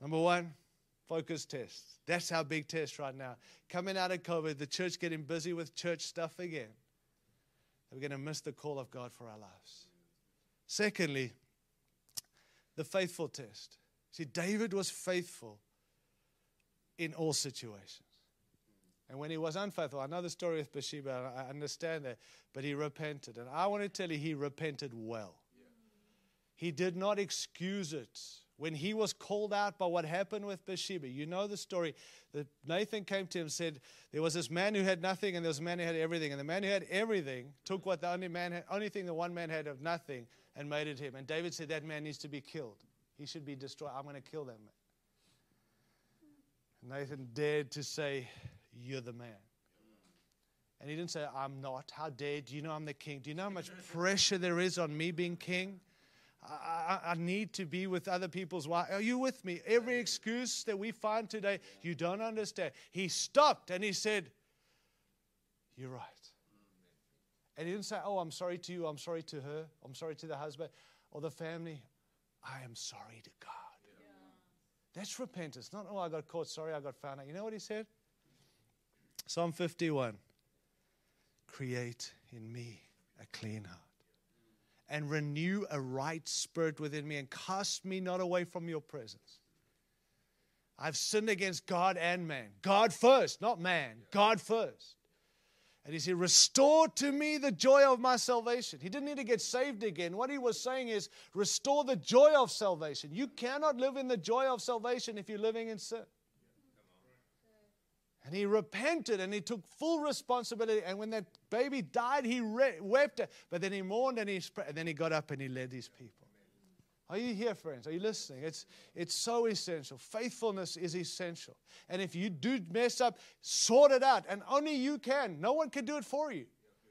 Number one, focus test. That's our big test right now. Coming out of COVID, the church getting busy with church stuff again. We're going to miss the call of God for our lives. Secondly, the faithful test. See, David was faithful in all situations. And when he was unfaithful, I know the story with Bathsheba, I understand that, but he repented. And I want to tell you, he repented well. He did not excuse it. When he was called out by what happened with Bathsheba, you know the story. That Nathan came to him and said, There was this man who had nothing, and there was a man who had everything. And the man who had everything took what the only man had, only thing the one man had of nothing and made it him. And David said, That man needs to be killed. He should be destroyed. I'm going to kill man. Nathan dared to say, You're the man. And he didn't say, I'm not. How dare? Do you know I'm the king? Do you know how much pressure there is on me being king? I, I, I need to be with other people's wives. Are you with me? Every excuse that we find today, you don't understand. He stopped and he said, You're right. And he didn't say, Oh, I'm sorry to you. I'm sorry to her. I'm sorry to the husband or the family. I am sorry to God. That's repentance. Not, oh, I got caught. Sorry, I got found out. You know what he said? Psalm 51 Create in me a clean heart and renew a right spirit within me and cast me not away from your presence. I've sinned against God and man. God first, not man. God first. And he said, Restore to me the joy of my salvation. He didn't need to get saved again. What he was saying is, Restore the joy of salvation. You cannot live in the joy of salvation if you're living in sin. And he repented and he took full responsibility. And when that baby died, he re- wept. But then he mourned and, he and then he got up and he led his people. Are you here, friends? Are you listening? It's, it's so essential. Faithfulness is essential. And if you do mess up, sort it out. And only you can. No one can do it for you.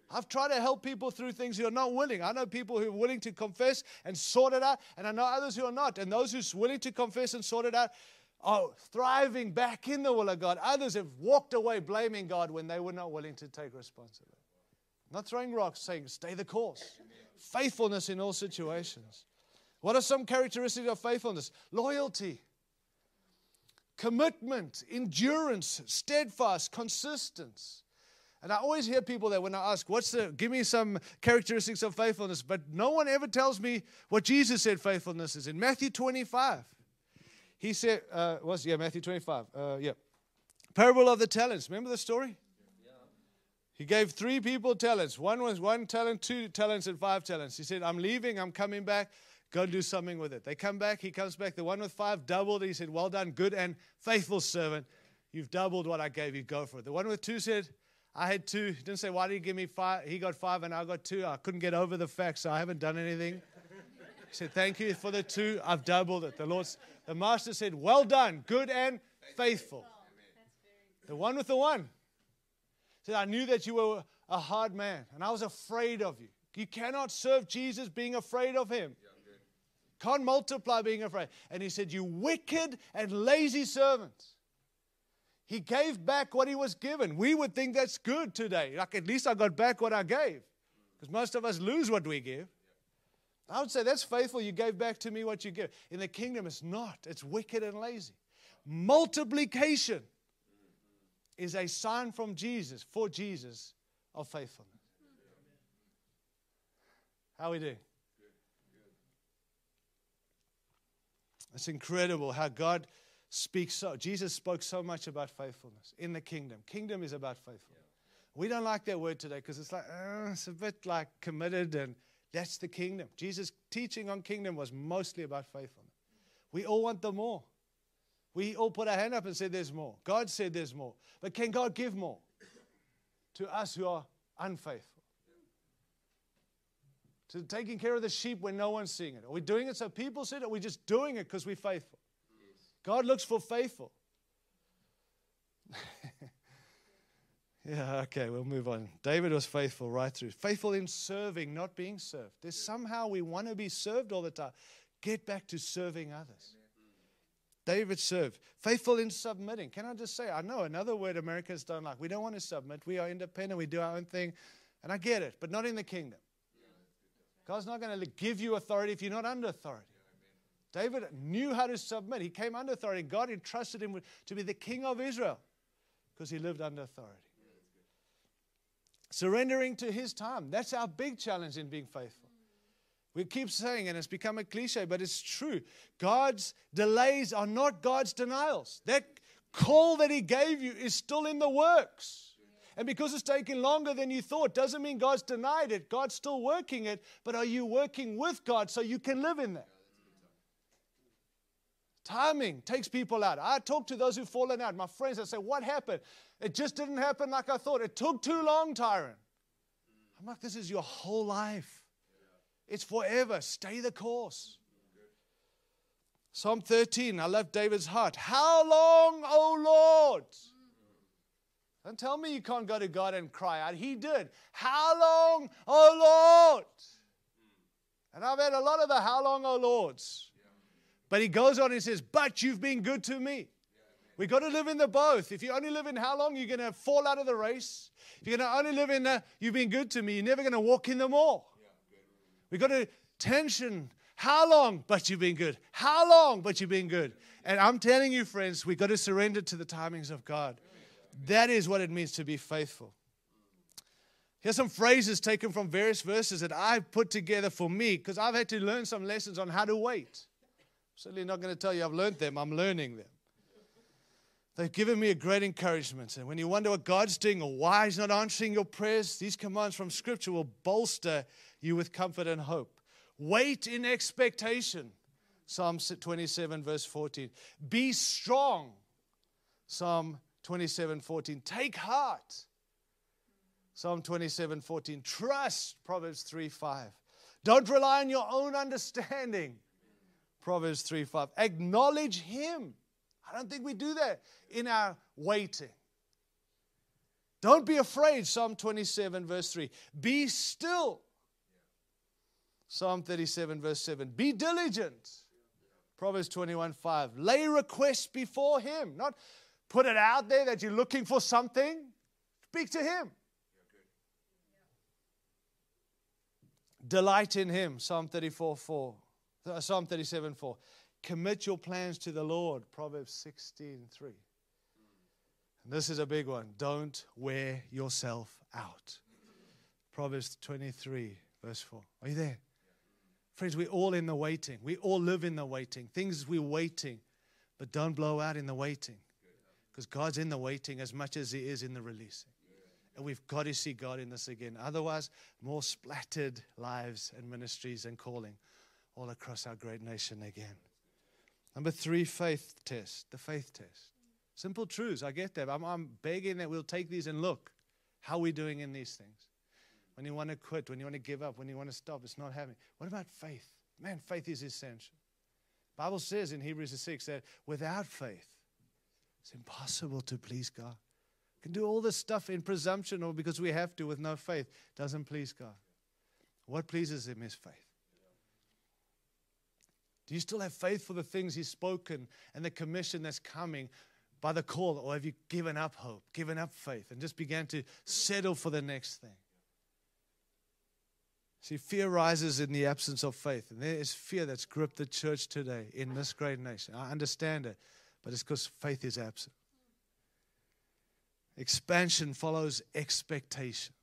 I've tried to help people through things who are not willing. I know people who are willing to confess and sort it out, and I know others who are not. And those who are willing to confess and sort it out are thriving back in the will of God. Others have walked away blaming God when they were not willing to take responsibility. not throwing rocks, saying, stay the course. Faithfulness in all situations. What are some characteristics of faithfulness? Loyalty, commitment, endurance, steadfast, consistency. And I always hear people that when I ask, what's the, give me some characteristics of faithfulness, but no one ever tells me what Jesus said faithfulness is. In Matthew 25, he said, uh, was, yeah, Matthew 25, uh, yeah. Parable of the talents. Remember the story? He gave three people talents. One was one talent, two talents, and five talents. He said, I'm leaving, I'm coming back. Go do something with it. They come back. He comes back. The one with five doubled. He said, Well done, good and faithful servant. You've doubled what I gave you. Go for it. The one with two said, I had two. He didn't say, Why did you give me five? He got five and I got two. I couldn't get over the fact, so I haven't done anything. He said, Thank you for the two. I've doubled it. The Lord, the master said, Well done, good and faithful. The one with the one said, I knew that you were a hard man and I was afraid of you. You cannot serve Jesus being afraid of him. Can't multiply being afraid. And he said, You wicked and lazy servants. He gave back what he was given. We would think that's good today. Like, at least I got back what I gave. Because most of us lose what we give. I would say that's faithful. You gave back to me what you give. In the kingdom, it's not, it's wicked and lazy. Multiplication is a sign from Jesus, for Jesus, of faithfulness. How are we doing? It's incredible how God speaks so. Jesus spoke so much about faithfulness in the kingdom. Kingdom is about faithfulness. We don't like that word today because it's like, uh, it's a bit like committed, and that's the kingdom. Jesus' teaching on kingdom was mostly about faithfulness. We all want the more. We all put our hand up and said, There's more. God said there's more. But can God give more to us who are unfaithful? To taking care of the sheep when no one's seeing it? Are we doing it so people see it? Or are we just doing it because we're faithful? Yes. God looks for faithful. [laughs] yeah, okay, we'll move on. David was faithful right through. Faithful in serving, not being served. There's somehow we want to be served all the time. Get back to serving others. David served. Faithful in submitting. Can I just say, I know another word Americans don't like. We don't want to submit. We are independent. We do our own thing. And I get it, but not in the kingdom. God's not going to give you authority if you're not under authority. David knew how to submit. He came under authority. God entrusted him to be the king of Israel because he lived under authority. Surrendering to his time. That's our big challenge in being faithful. We keep saying, and it's become a cliche, but it's true. God's delays are not God's denials. That call that he gave you is still in the works. And because it's taking longer than you thought, doesn't mean God's denied it. God's still working it, but are you working with God so you can live in that? Timing takes people out. I talk to those who've fallen out, my friends, I say, What happened? It just didn't happen like I thought. It took too long, Tyron. I'm like, This is your whole life, it's forever. Stay the course. Psalm 13, I love David's heart. How long, O Lord? Don't tell me you can't go to God and cry out. He did. How long, O Lord? And I've had a lot of the how long, O Lords. But he goes on and says, But you've been good to me. We've got to live in the both. If you only live in how long, you're going to fall out of the race. If you're going to only live in the, you've been good to me, you're never going to walk in them all. We've got to tension. How long? But you've been good. How long? But you've been good. And I'm telling you, friends, we've got to surrender to the timings of God. That is what it means to be faithful. Here's some phrases taken from various verses that I've put together for me because I've had to learn some lessons on how to wait. I'm certainly not going to tell you I've learned them, I'm learning them. They've given me a great encouragement. And when you wonder what God's doing or why He's not answering your prayers, these commands from Scripture will bolster you with comfort and hope. Wait in expectation. Psalm 27, verse 14. Be strong. Psalm 27, 14. Take heart. Psalm 27, 14. Trust. Proverbs 3, 5. Don't rely on your own understanding. Proverbs 3, 5. Acknowledge Him. I don't think we do that in our waiting. Don't be afraid, Psalm 27, verse 3. Be still. Psalm 37, verse 7. Be diligent. Proverbs 21, 5. Lay requests before Him. Not put it out there that you're looking for something. Speak to Him. Delight in Him. Psalm 34, 4. Uh, Psalm 37, 4. Commit your plans to the Lord. Proverbs 16, 3. And this is a big one. Don't wear yourself out. Proverbs 23, verse 4. Are you there? Friends, we're all in the waiting. We all live in the waiting. Things we're waiting, but don't blow out in the waiting. Because God's in the waiting as much as He is in the releasing. And we've got to see God in this again. Otherwise, more splattered lives and ministries and calling all across our great nation again. Number three, faith test, the faith test. Simple truths, I get that. I'm, I'm begging that we'll take these and look. How are we doing in these things? When you want to quit, when you want to give up, when you want to stop, it's not happening. What about faith? Man, faith is essential. Bible says in Hebrews 6 that without faith, it's impossible to please God. can do all this stuff in presumption or because we have to with no faith. Doesn't please God. What pleases Him is faith. Do you still have faith for the things He's spoken and the commission that's coming by the call? Or have you given up hope, given up faith, and just began to settle for the next thing? See, fear rises in the absence of faith. And there is fear that's gripped the church today in this great nation. I understand it, but it's because faith is absent. Expansion follows expectation.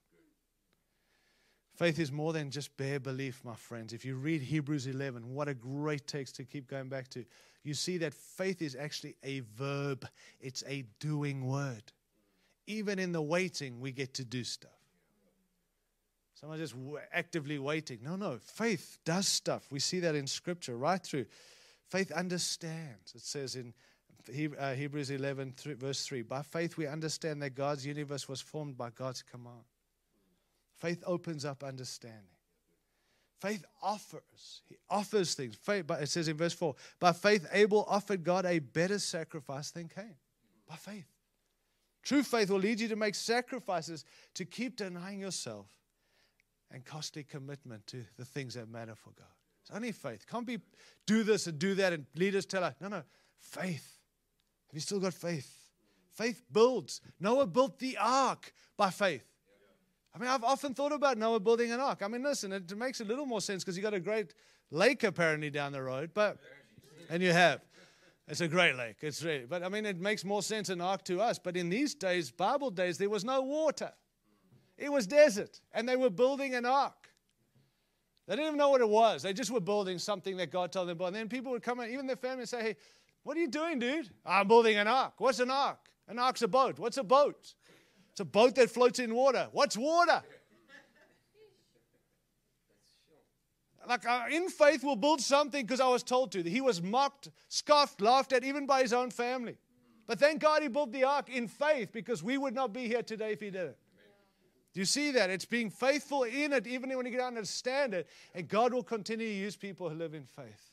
Faith is more than just bare belief, my friends. If you read Hebrews 11, what a great text to keep going back to. You see that faith is actually a verb, it's a doing word. Even in the waiting, we get to do stuff. Someone just actively waiting. No, no. Faith does stuff. We see that in Scripture right through. Faith understands. It says in Uh, Hebrews 11, verse 3 By faith, we understand that God's universe was formed by God's command. Faith opens up understanding. Faith offers. He offers things. Faith, but it says in verse 4 By faith, Abel offered God a better sacrifice than Cain. By faith. True faith will lead you to make sacrifices to keep denying yourself and costly commitment to the things that matter for God. It's only faith. Can't be do this and do that and leaders tell us. No, no. Faith. Have you still got faith? Faith builds. Noah built the ark by faith. I mean, I've often thought about Noah building an ark. I mean, listen, it makes a little more sense because you got a great lake apparently down the road, but and you have. It's a great lake. It's really, but I mean, it makes more sense an ark to us. But in these days, Bible days, there was no water. It was desert, and they were building an ark. They didn't even know what it was. They just were building something that God told them about. And then people would come in, even their family, and say, "Hey, what are you doing, dude? I'm building an ark. What's an ark? An ark's a boat. What's a boat? It's a boat that floats in water. What's water? Like uh, in faith, we'll build something because I was told to. He was mocked, scoffed, laughed at, even by his own family. But thank God he built the ark in faith because we would not be here today if he didn't. Do you see that? It's being faithful in it, even when you don't understand it. And God will continue to use people who live in faith.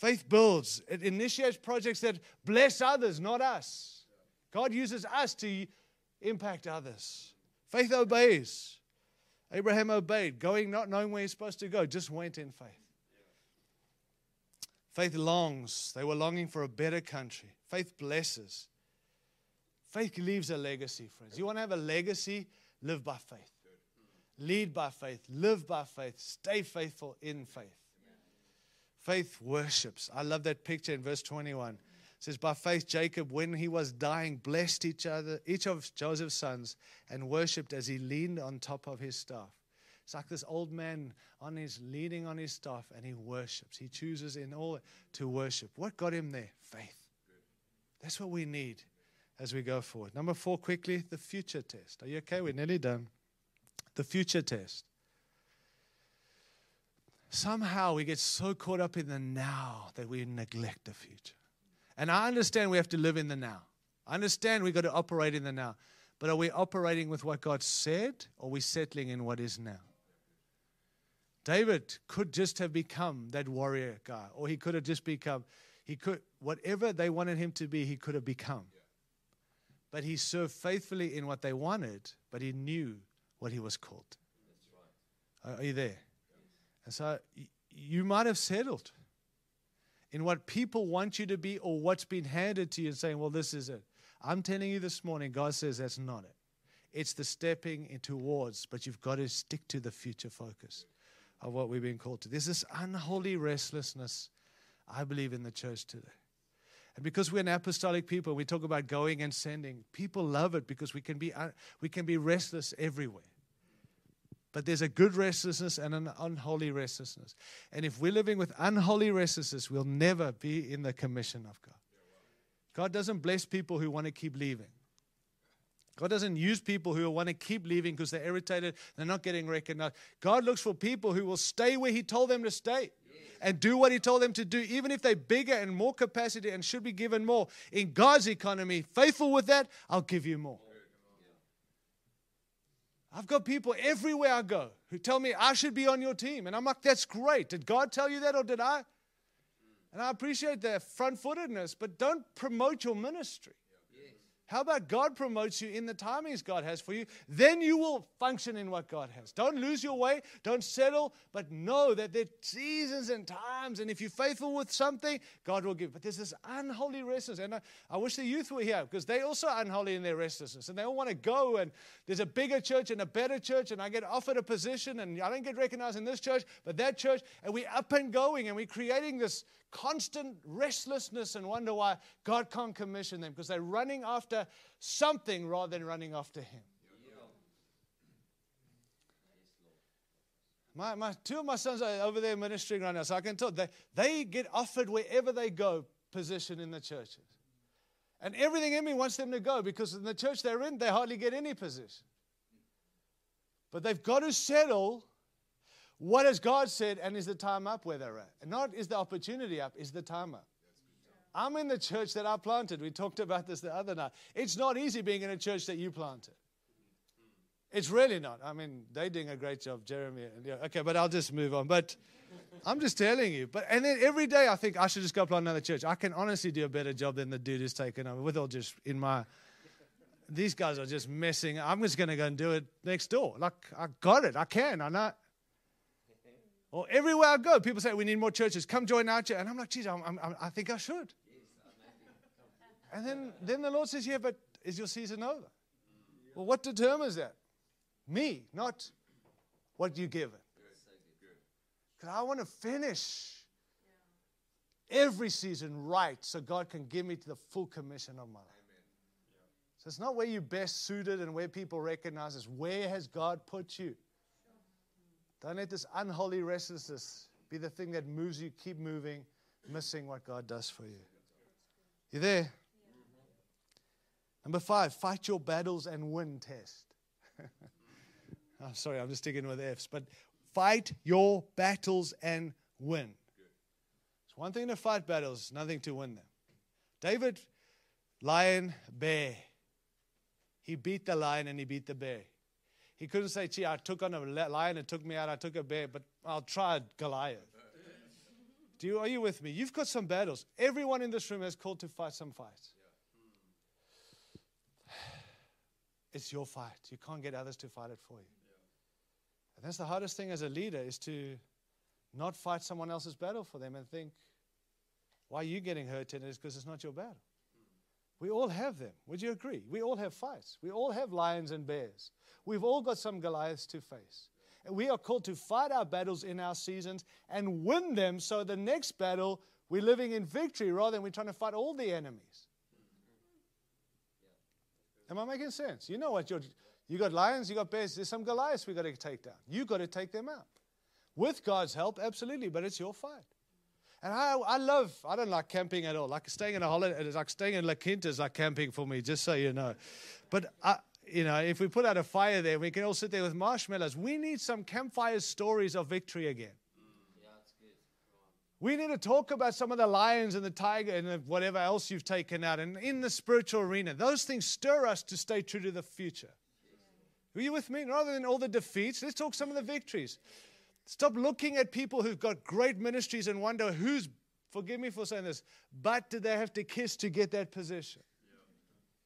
Faith builds, it initiates projects that bless others, not us. God uses us to impact others. Faith obeys. Abraham obeyed, going not knowing where he's supposed to go, just went in faith. Faith longs. They were longing for a better country. Faith blesses. Faith leaves a legacy, friends. You want to have a legacy? Live by faith. Lead by faith. Live by faith. Stay faithful in faith. Faith worships. I love that picture in verse 21. It says, By faith, Jacob, when he was dying, blessed each other, each of Joseph's sons, and worshipped as he leaned on top of his staff. It's like this old man on his leaning on his staff, and he worships. He chooses in all to worship. What got him there? Faith. That's what we need as we go forward. Number four, quickly, the future test. Are you okay? We're nearly done. The future test somehow we get so caught up in the now that we neglect the future. And I understand we have to live in the now. I understand we've got to operate in the now. But are we operating with what God said or are we settling in what is now? David could just have become that warrior guy, or he could have just become, he could, whatever they wanted him to be, he could have become. But he served faithfully in what they wanted, but he knew what he was called. Are you there? And so you might have settled in what people want you to be or what's been handed to you and saying, well, this is it. I'm telling you this morning, God says that's not it. It's the stepping towards, but you've got to stick to the future focus of what we've been called to. There's this unholy restlessness, I believe, in the church today. And because we're an apostolic people, we talk about going and sending. People love it because we can be, uh, we can be restless everywhere. But there's a good restlessness and an unholy restlessness. And if we're living with unholy restlessness, we'll never be in the commission of God. God doesn't bless people who want to keep leaving. God doesn't use people who want to keep leaving because they're irritated, they're not getting recognized. God looks for people who will stay where He told them to stay and do what He told them to do, even if they're bigger and more capacity and should be given more. In God's economy, faithful with that, I'll give you more. I've got people everywhere I go who tell me I should be on your team. And I'm like, that's great. Did God tell you that or did I? And I appreciate their front footedness, but don't promote your ministry. How about God promotes you in the timings God has for you? Then you will function in what God has. Don't lose your way. Don't settle, but know that there are seasons and times. And if you're faithful with something, God will give. But there's this unholy restlessness. And I, I wish the youth were here because they also are unholy in their restlessness. And they all want to go. And there's a bigger church and a better church. And I get offered a position and I don't get recognized in this church, but that church. And we're up and going and we're creating this constant restlessness and wonder why God can't commission them because they're running after something rather than running after Him. My, my, two of my sons are over there ministering right now, so I can tell they, they get offered wherever they go position in the churches. And everything in me wants them to go because in the church they're in, they hardly get any position. But they've got to settle what has God said, and is the time up where they're at? Not is the opportunity up, is the time up. I'm in the church that I planted. We talked about this the other night. It's not easy being in a church that you planted. It's really not. I mean, they're doing a great job, Jeremy. Okay, but I'll just move on. But I'm just telling you. But and then every day I think I should just go plant another church. I can honestly do a better job than the dude who's taken over. With all just in my, these guys are just messing. I'm just going to go and do it next door. Like I got it. I can. I know. Or everywhere I go, people say, We need more churches. Come join our church. And I'm like, Geez, I'm, I'm, i think I should. And then, then the Lord says, Yeah, but is your season over? Well, what determines that? Me, not what you give it. Because I want to finish every season right so God can give me the full commission of my life. So it's not where you're best suited and where people recognize us. Where has God put you? Don't let this unholy restlessness be the thing that moves you, keep moving, missing what God does for you. You there? Number five, fight your battles and win test. [laughs] oh, sorry, I'm just sticking with F's, but fight your battles and win. It's one thing to fight battles, nothing to win them. David, lion, bear. He beat the lion and he beat the bear. He couldn't say, gee, I took on a lion and took me out, I took a bear, but I'll try Goliath. Do you, are you with me? You've got some battles. Everyone in this room has called to fight some fights. [sighs] It's your fight. You can't get others to fight it for you. And that's the hardest thing as a leader is to not fight someone else's battle for them and think, why are you getting hurt in it? It's because it's not your battle. We all have them. Would you agree? We all have fights. We all have lions and bears. We've all got some Goliaths to face. And we are called to fight our battles in our seasons and win them so the next battle we're living in victory rather than we're trying to fight all the enemies. Am I making sense? You know what? You're, you got lions, you got bears, there's some Goliaths we got to take down. You got to take them out. With God's help, absolutely, but it's your fight. And I, I love, I don't like camping at all. Like staying in a holiday, it's like staying in La Quinta is like camping for me, just so you know. But, I, you know, if we put out a fire there, we can all sit there with marshmallows. We need some campfire stories of victory again. We need to talk about some of the lions and the tiger and whatever else you've taken out. And in the spiritual arena, those things stir us to stay true to the future. Are you with me? Rather than all the defeats, let's talk some of the victories. Stop looking at people who've got great ministries and wonder who's, forgive me for saying this, but did they have to kiss to get that position?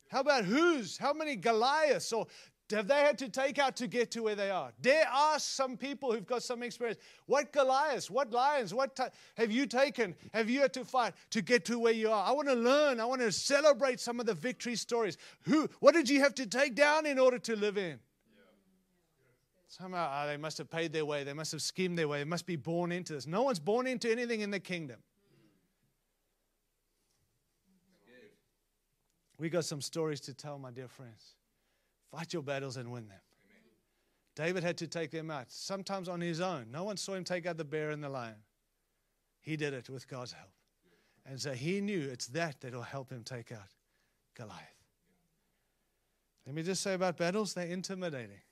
How about who's? How many Goliaths or have they had to take out to get to where they are? There are some people who've got some experience. What Goliaths, what lions, what t- have you taken? Have you had to fight to get to where you are? I want to learn. I want to celebrate some of the victory stories. Who? What did you have to take down in order to live in? Somehow oh, ah, they must have paid their way. They must have schemed their way. They must be born into this. No one's born into anything in the kingdom. We got some stories to tell, my dear friends. Fight your battles and win them. Amen. David had to take them out, sometimes on his own. No one saw him take out the bear and the lion. He did it with God's help. And so he knew it's that that'll help him take out Goliath. Let me just say about battles, they're intimidating.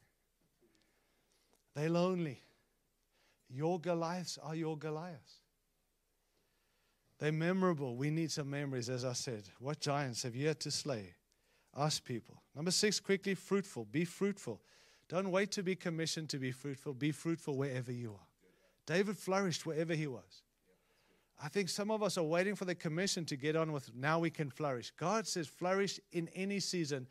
They're lonely. Your Goliaths are your Goliaths. They're memorable. We need some memories, as I said. What giants have you had to slay? Ask people. Number six, quickly fruitful. Be fruitful. Don't wait to be commissioned to be fruitful. Be fruitful wherever you are. David flourished wherever he was. I think some of us are waiting for the commission to get on with now we can flourish. God says, flourish in any season.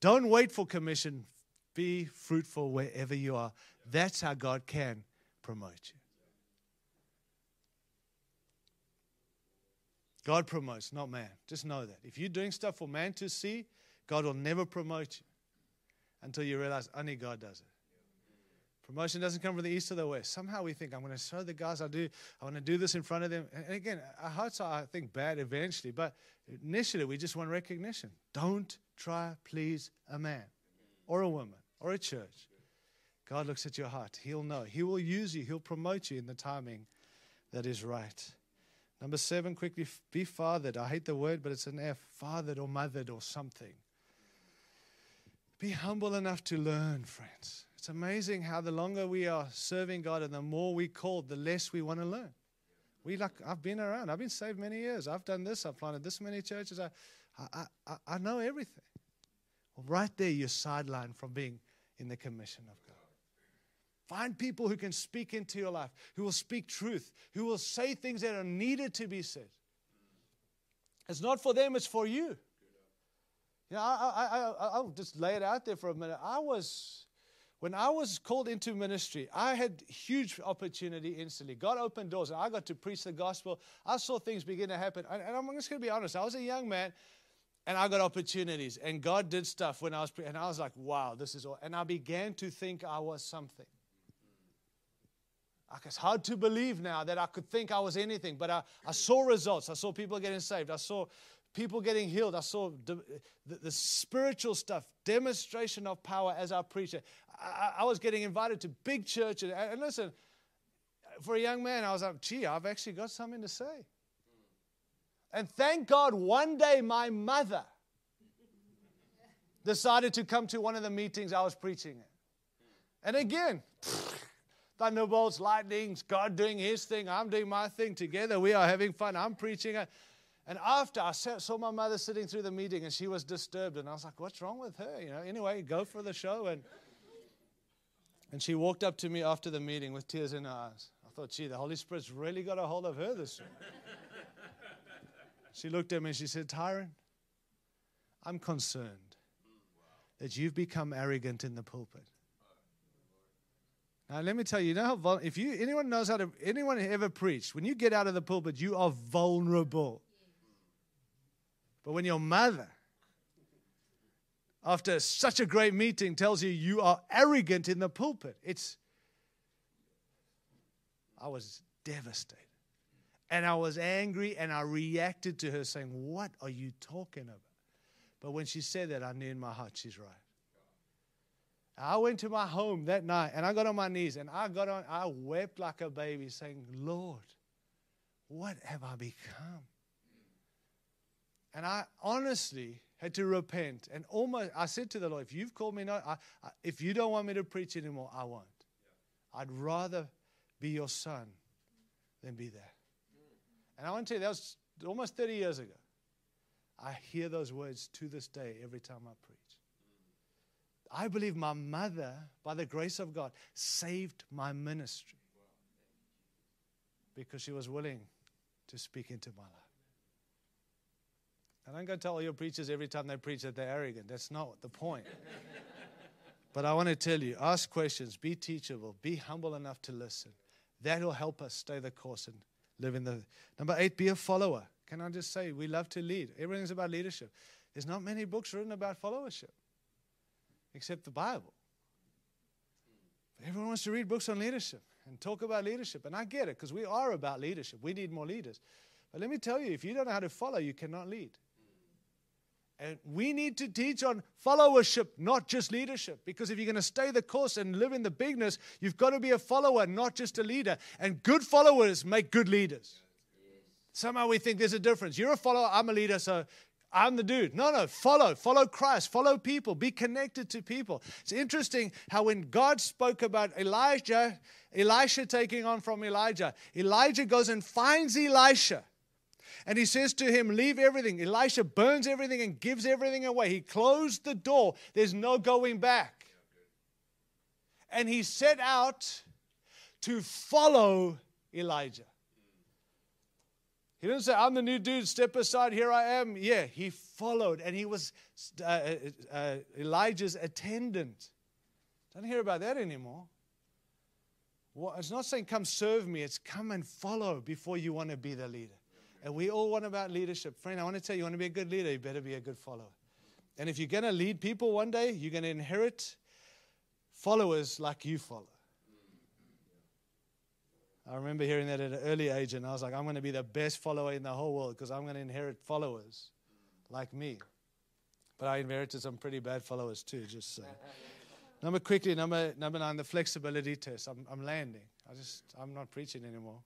Don't wait for commission. Be fruitful wherever you are. That's how God can promote you. God promotes, not man. Just know that. If you're doing stuff for man to see, God will never promote you until you realize only God does it. Promotion doesn't come from the east or the west. Somehow we think, I'm going to show the guys I do, I want to do this in front of them. And again, our hearts are, I think, bad eventually, but initially we just want recognition. Don't try please a man or a woman or a church. God looks at your heart. He'll know. He will use you. He'll promote you in the timing that is right. Number seven, quickly be fathered. I hate the word, but it's an F fathered or mothered or something. Be humble enough to learn, friends. It's amazing how the longer we are serving God and the more we called, the less we want to learn. We like I've been around. I've been saved many years. I've done this. I've planted this many churches. I, I, I, I know everything. Well, right there, you're sidelined from being in the commission of God. Find people who can speak into your life, who will speak truth, who will say things that are needed to be said. It's not for them, it's for you. You know, I, I, I, I'll just lay it out there for a minute. I was, when I was called into ministry, I had huge opportunity instantly. God opened doors, and I got to preach the gospel. I saw things begin to happen. And, and I'm just going to be honest. I was a young man, and I got opportunities, and God did stuff when I was, pre- and I was like, wow, this is all. And I began to think I was something. It's hard to believe now that I could think I was anything, but I, I saw results. I saw people getting saved. I saw people getting healed. I saw the, the, the spiritual stuff, demonstration of power as I preached. I, I, was getting invited to big churches. And, and listen, for a young man, I was like, gee, I've actually got something to say. And thank God, one day my mother decided to come to one of the meetings I was preaching at. And again, thunderbolts, lightnings, God doing his thing, I'm doing my thing together. We are having fun. I'm preaching. And after I saw my mother sitting through the meeting and she was disturbed, and I was like, What's wrong with her? You know, anyway, go for the show. And, and she walked up to me after the meeting with tears in her eyes. I thought, gee, the Holy Spirit's really got a hold of her this week. she looked at me and she said, Tyron, I'm concerned that you've become arrogant in the pulpit. Now, let me tell you, you know how if you anyone knows how to anyone ever preached, when you get out of the pulpit, you are vulnerable. But when your mother, after such a great meeting, tells you you are arrogant in the pulpit, it's I was devastated. And I was angry and I reacted to her saying, What are you talking about? But when she said that, I knew in my heart she's right. I went to my home that night and I got on my knees and I got on, I wept like a baby saying, Lord, what have I become? And I honestly had to repent and almost, I said to the Lord, if you've called me, no, I, I, if you don't want me to preach anymore, I won't. I'd rather be your son than be there. And I want to tell you, that was almost 30 years ago. I hear those words to this day every time I preach. I believe my mother, by the grace of God, saved my ministry because she was willing to speak into my life. And I'm going to tell all your preachers every time they preach that they're arrogant. That's not the point. [laughs] but I want to tell you ask questions, be teachable, be humble enough to listen. That will help us stay the course and live in the. Number eight, be a follower. Can I just say, we love to lead. Everything's about leadership. There's not many books written about followership except the Bible. Everyone wants to read books on leadership and talk about leadership. And I get it because we are about leadership. We need more leaders. But let me tell you, if you don't know how to follow, you cannot lead. And we need to teach on followership, not just leadership. Because if you're going to stay the course and live in the bigness, you've got to be a follower, not just a leader. And good followers make good leaders. Somehow we think there's a difference. You're a follower, I'm a leader, so I'm the dude. No, no, follow, follow Christ, follow people, be connected to people. It's interesting how when God spoke about Elijah, Elisha taking on from Elijah, Elijah goes and finds Elisha. And he says to him, Leave everything. Elisha burns everything and gives everything away. He closed the door. There's no going back. And he set out to follow Elijah. He didn't say, I'm the new dude, step aside, here I am. Yeah, he followed and he was uh, uh, uh, Elijah's attendant. Don't hear about that anymore. Well, it's not saying, come serve me, it's come and follow before you want to be the leader. And we all want about leadership. Friend, I want to tell you, you want to be a good leader, you better be a good follower. And if you're going to lead people one day, you're going to inherit followers like you follow. I remember hearing that at an early age, and I was like, I'm going to be the best follower in the whole world because I'm going to inherit followers like me. But I inherited some pretty bad followers too, just so. [laughs] number quickly, number, number nine, the flexibility test. I'm, I'm landing. I just, I'm not preaching anymore.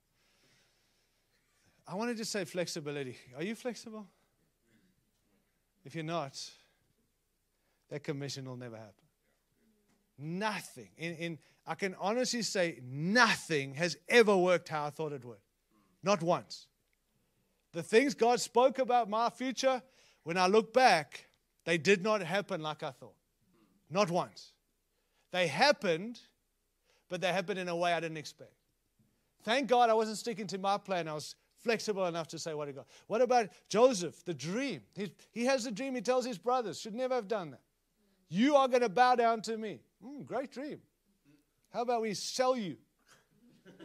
I want to just say flexibility. Are you flexible? If you're not, that commission will never happen. Nothing. In, in, I can honestly say, nothing has ever worked how I thought it would. Not once. The things God spoke about my future, when I look back, they did not happen like I thought. Not once. They happened, but they happened in a way I didn't expect. Thank God I wasn't sticking to my plan. I was flexible enough to say what he got. What about Joseph, the dream? He, he has the dream, he tells his brothers, should never have done that. You are going to bow down to me. Mm, great dream. How about we sell you?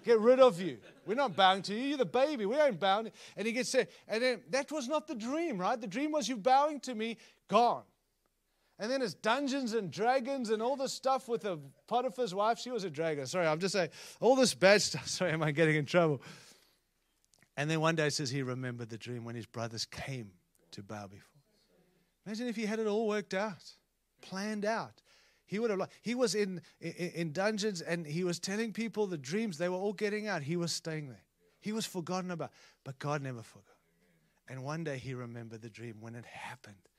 Get rid of you. We're not bowing to you. You're the baby. We ain't bowing. And he gets said, and then that was not the dream, right? The dream was you bowing to me, gone. And then it's Dungeons and Dragons and all this stuff with the Potiphar's wife. She was a dragon. Sorry, I'm just saying all this bad stuff. [laughs] Sorry, am I getting in trouble? And then one day it says he remembered the dream when his brothers came to bow before. Imagine if he had it all worked out, planned out. He would have. He was in, in, in dungeons and he was telling people the dreams. They were all getting out. He was staying there. He was forgotten about, but God never forgot. And one day he remembered the dream when it happened.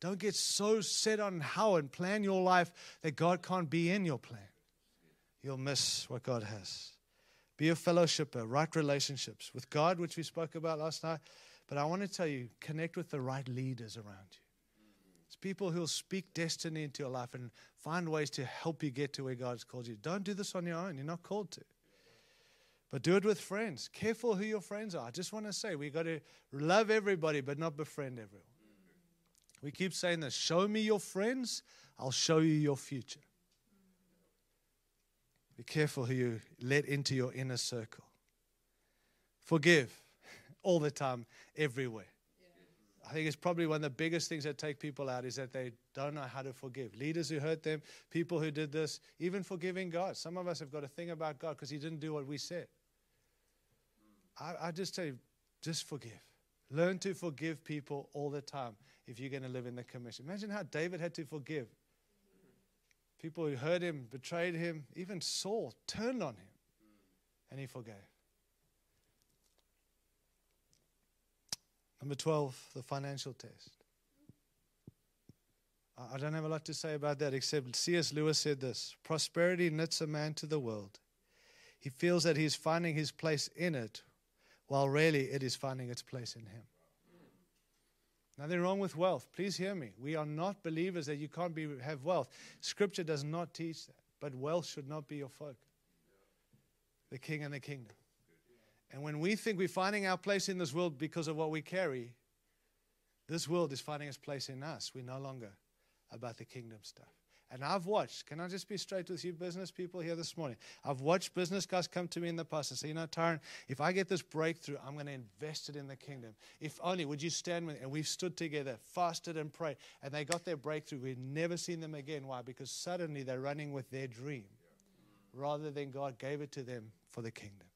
Don't get so set on how and plan your life that God can't be in your plan. You'll miss what God has. Be a fellowshipper, right relationships with God, which we spoke about last night. But I want to tell you, connect with the right leaders around you. People who'll speak destiny into your life and find ways to help you get to where God's called you. Don't do this on your own. You're not called to. But do it with friends. Careful who your friends are. I just want to say we got to love everybody, but not befriend everyone. We keep saying this show me your friends, I'll show you your future. Be careful who you let into your inner circle. Forgive [laughs] all the time, everywhere. I think it's probably one of the biggest things that take people out is that they don't know how to forgive. Leaders who hurt them, people who did this, even forgiving God. Some of us have got a thing about God because He didn't do what we said. I, I just tell you, just forgive. Learn to forgive people all the time if you're going to live in the commission. Imagine how David had to forgive people who hurt him, betrayed him, even Saul turned on him, and he forgave. Number 12, the financial test. I don't have a lot to say about that except C.S. Lewis said this Prosperity knits a man to the world. He feels that he's finding his place in it, while really it is finding its place in him. Nothing wrong with wealth. Please hear me. We are not believers that you can't be, have wealth. Scripture does not teach that. But wealth should not be your focus. The king and the kingdom. And when we think we're finding our place in this world because of what we carry, this world is finding its place in us. We're no longer about the kingdom stuff. And I've watched, can I just be straight with you, business people here this morning? I've watched business guys come to me in the past and say, you know, Tyron, if I get this breakthrough, I'm going to invest it in the kingdom. If only, would you stand with me? And we've stood together, fasted and prayed, and they got their breakthrough. We've never seen them again. Why? Because suddenly they're running with their dream rather than God gave it to them for the kingdom.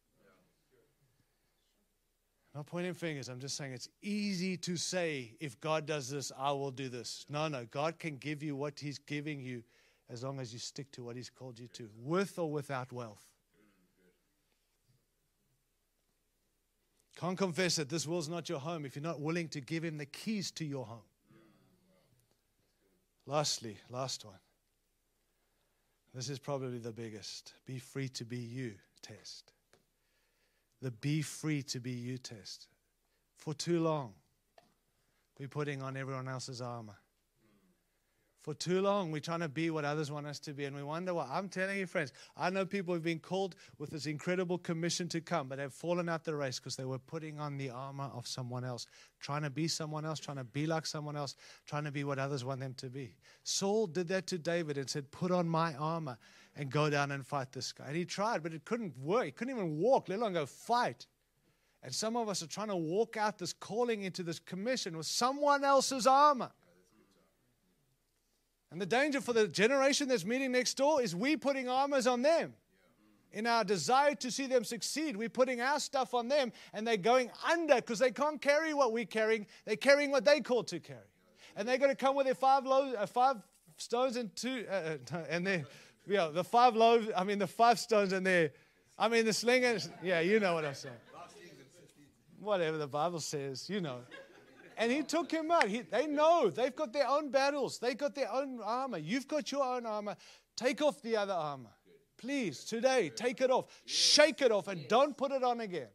Not pointing fingers. I'm just saying it's easy to say, if God does this, I will do this. No, no. God can give you what He's giving you as long as you stick to what He's called you to, with or without wealth. Can't confess that this world's not your home if you're not willing to give Him the keys to your home. Lastly, last one. This is probably the biggest. Be free to be you test the be free to be you test. For too long, we're putting on everyone else's armor. For too long, we're trying to be what others want us to be, and we wonder why. I'm telling you, friends, I know people who've been called with this incredible commission to come, but have fallen out the race because they were putting on the armor of someone else, trying to be someone else, trying to be like someone else, trying to be what others want them to be. Saul did that to David and said, Put on my armor and go down and fight this guy. And he tried, but it couldn't work. He couldn't even walk, let alone go fight. And some of us are trying to walk out this calling into this commission with someone else's armor. And the danger for the generation that's meeting next door is we putting armors on them. In our desire to see them succeed, we're putting our stuff on them and they're going under because they can't carry what we're carrying. They're carrying what they call to carry. And they're going to come with their five, loaves, uh, five stones and two, uh [laughs] and their yeah, the five loaves, I mean, the five stones in there. I mean, the slingers, yeah, you know what I'm saying. Whatever the Bible says, you know. And he took him out. He, they know. They've got their own battles. They've got their own armor. You've got your own armor. Take off the other armor. Please, today, take it off. Shake it off and don't put it on again.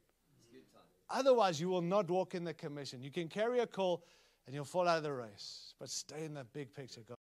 Otherwise, you will not walk in the commission. You can carry a call and you'll fall out of the race. But stay in the big picture. God.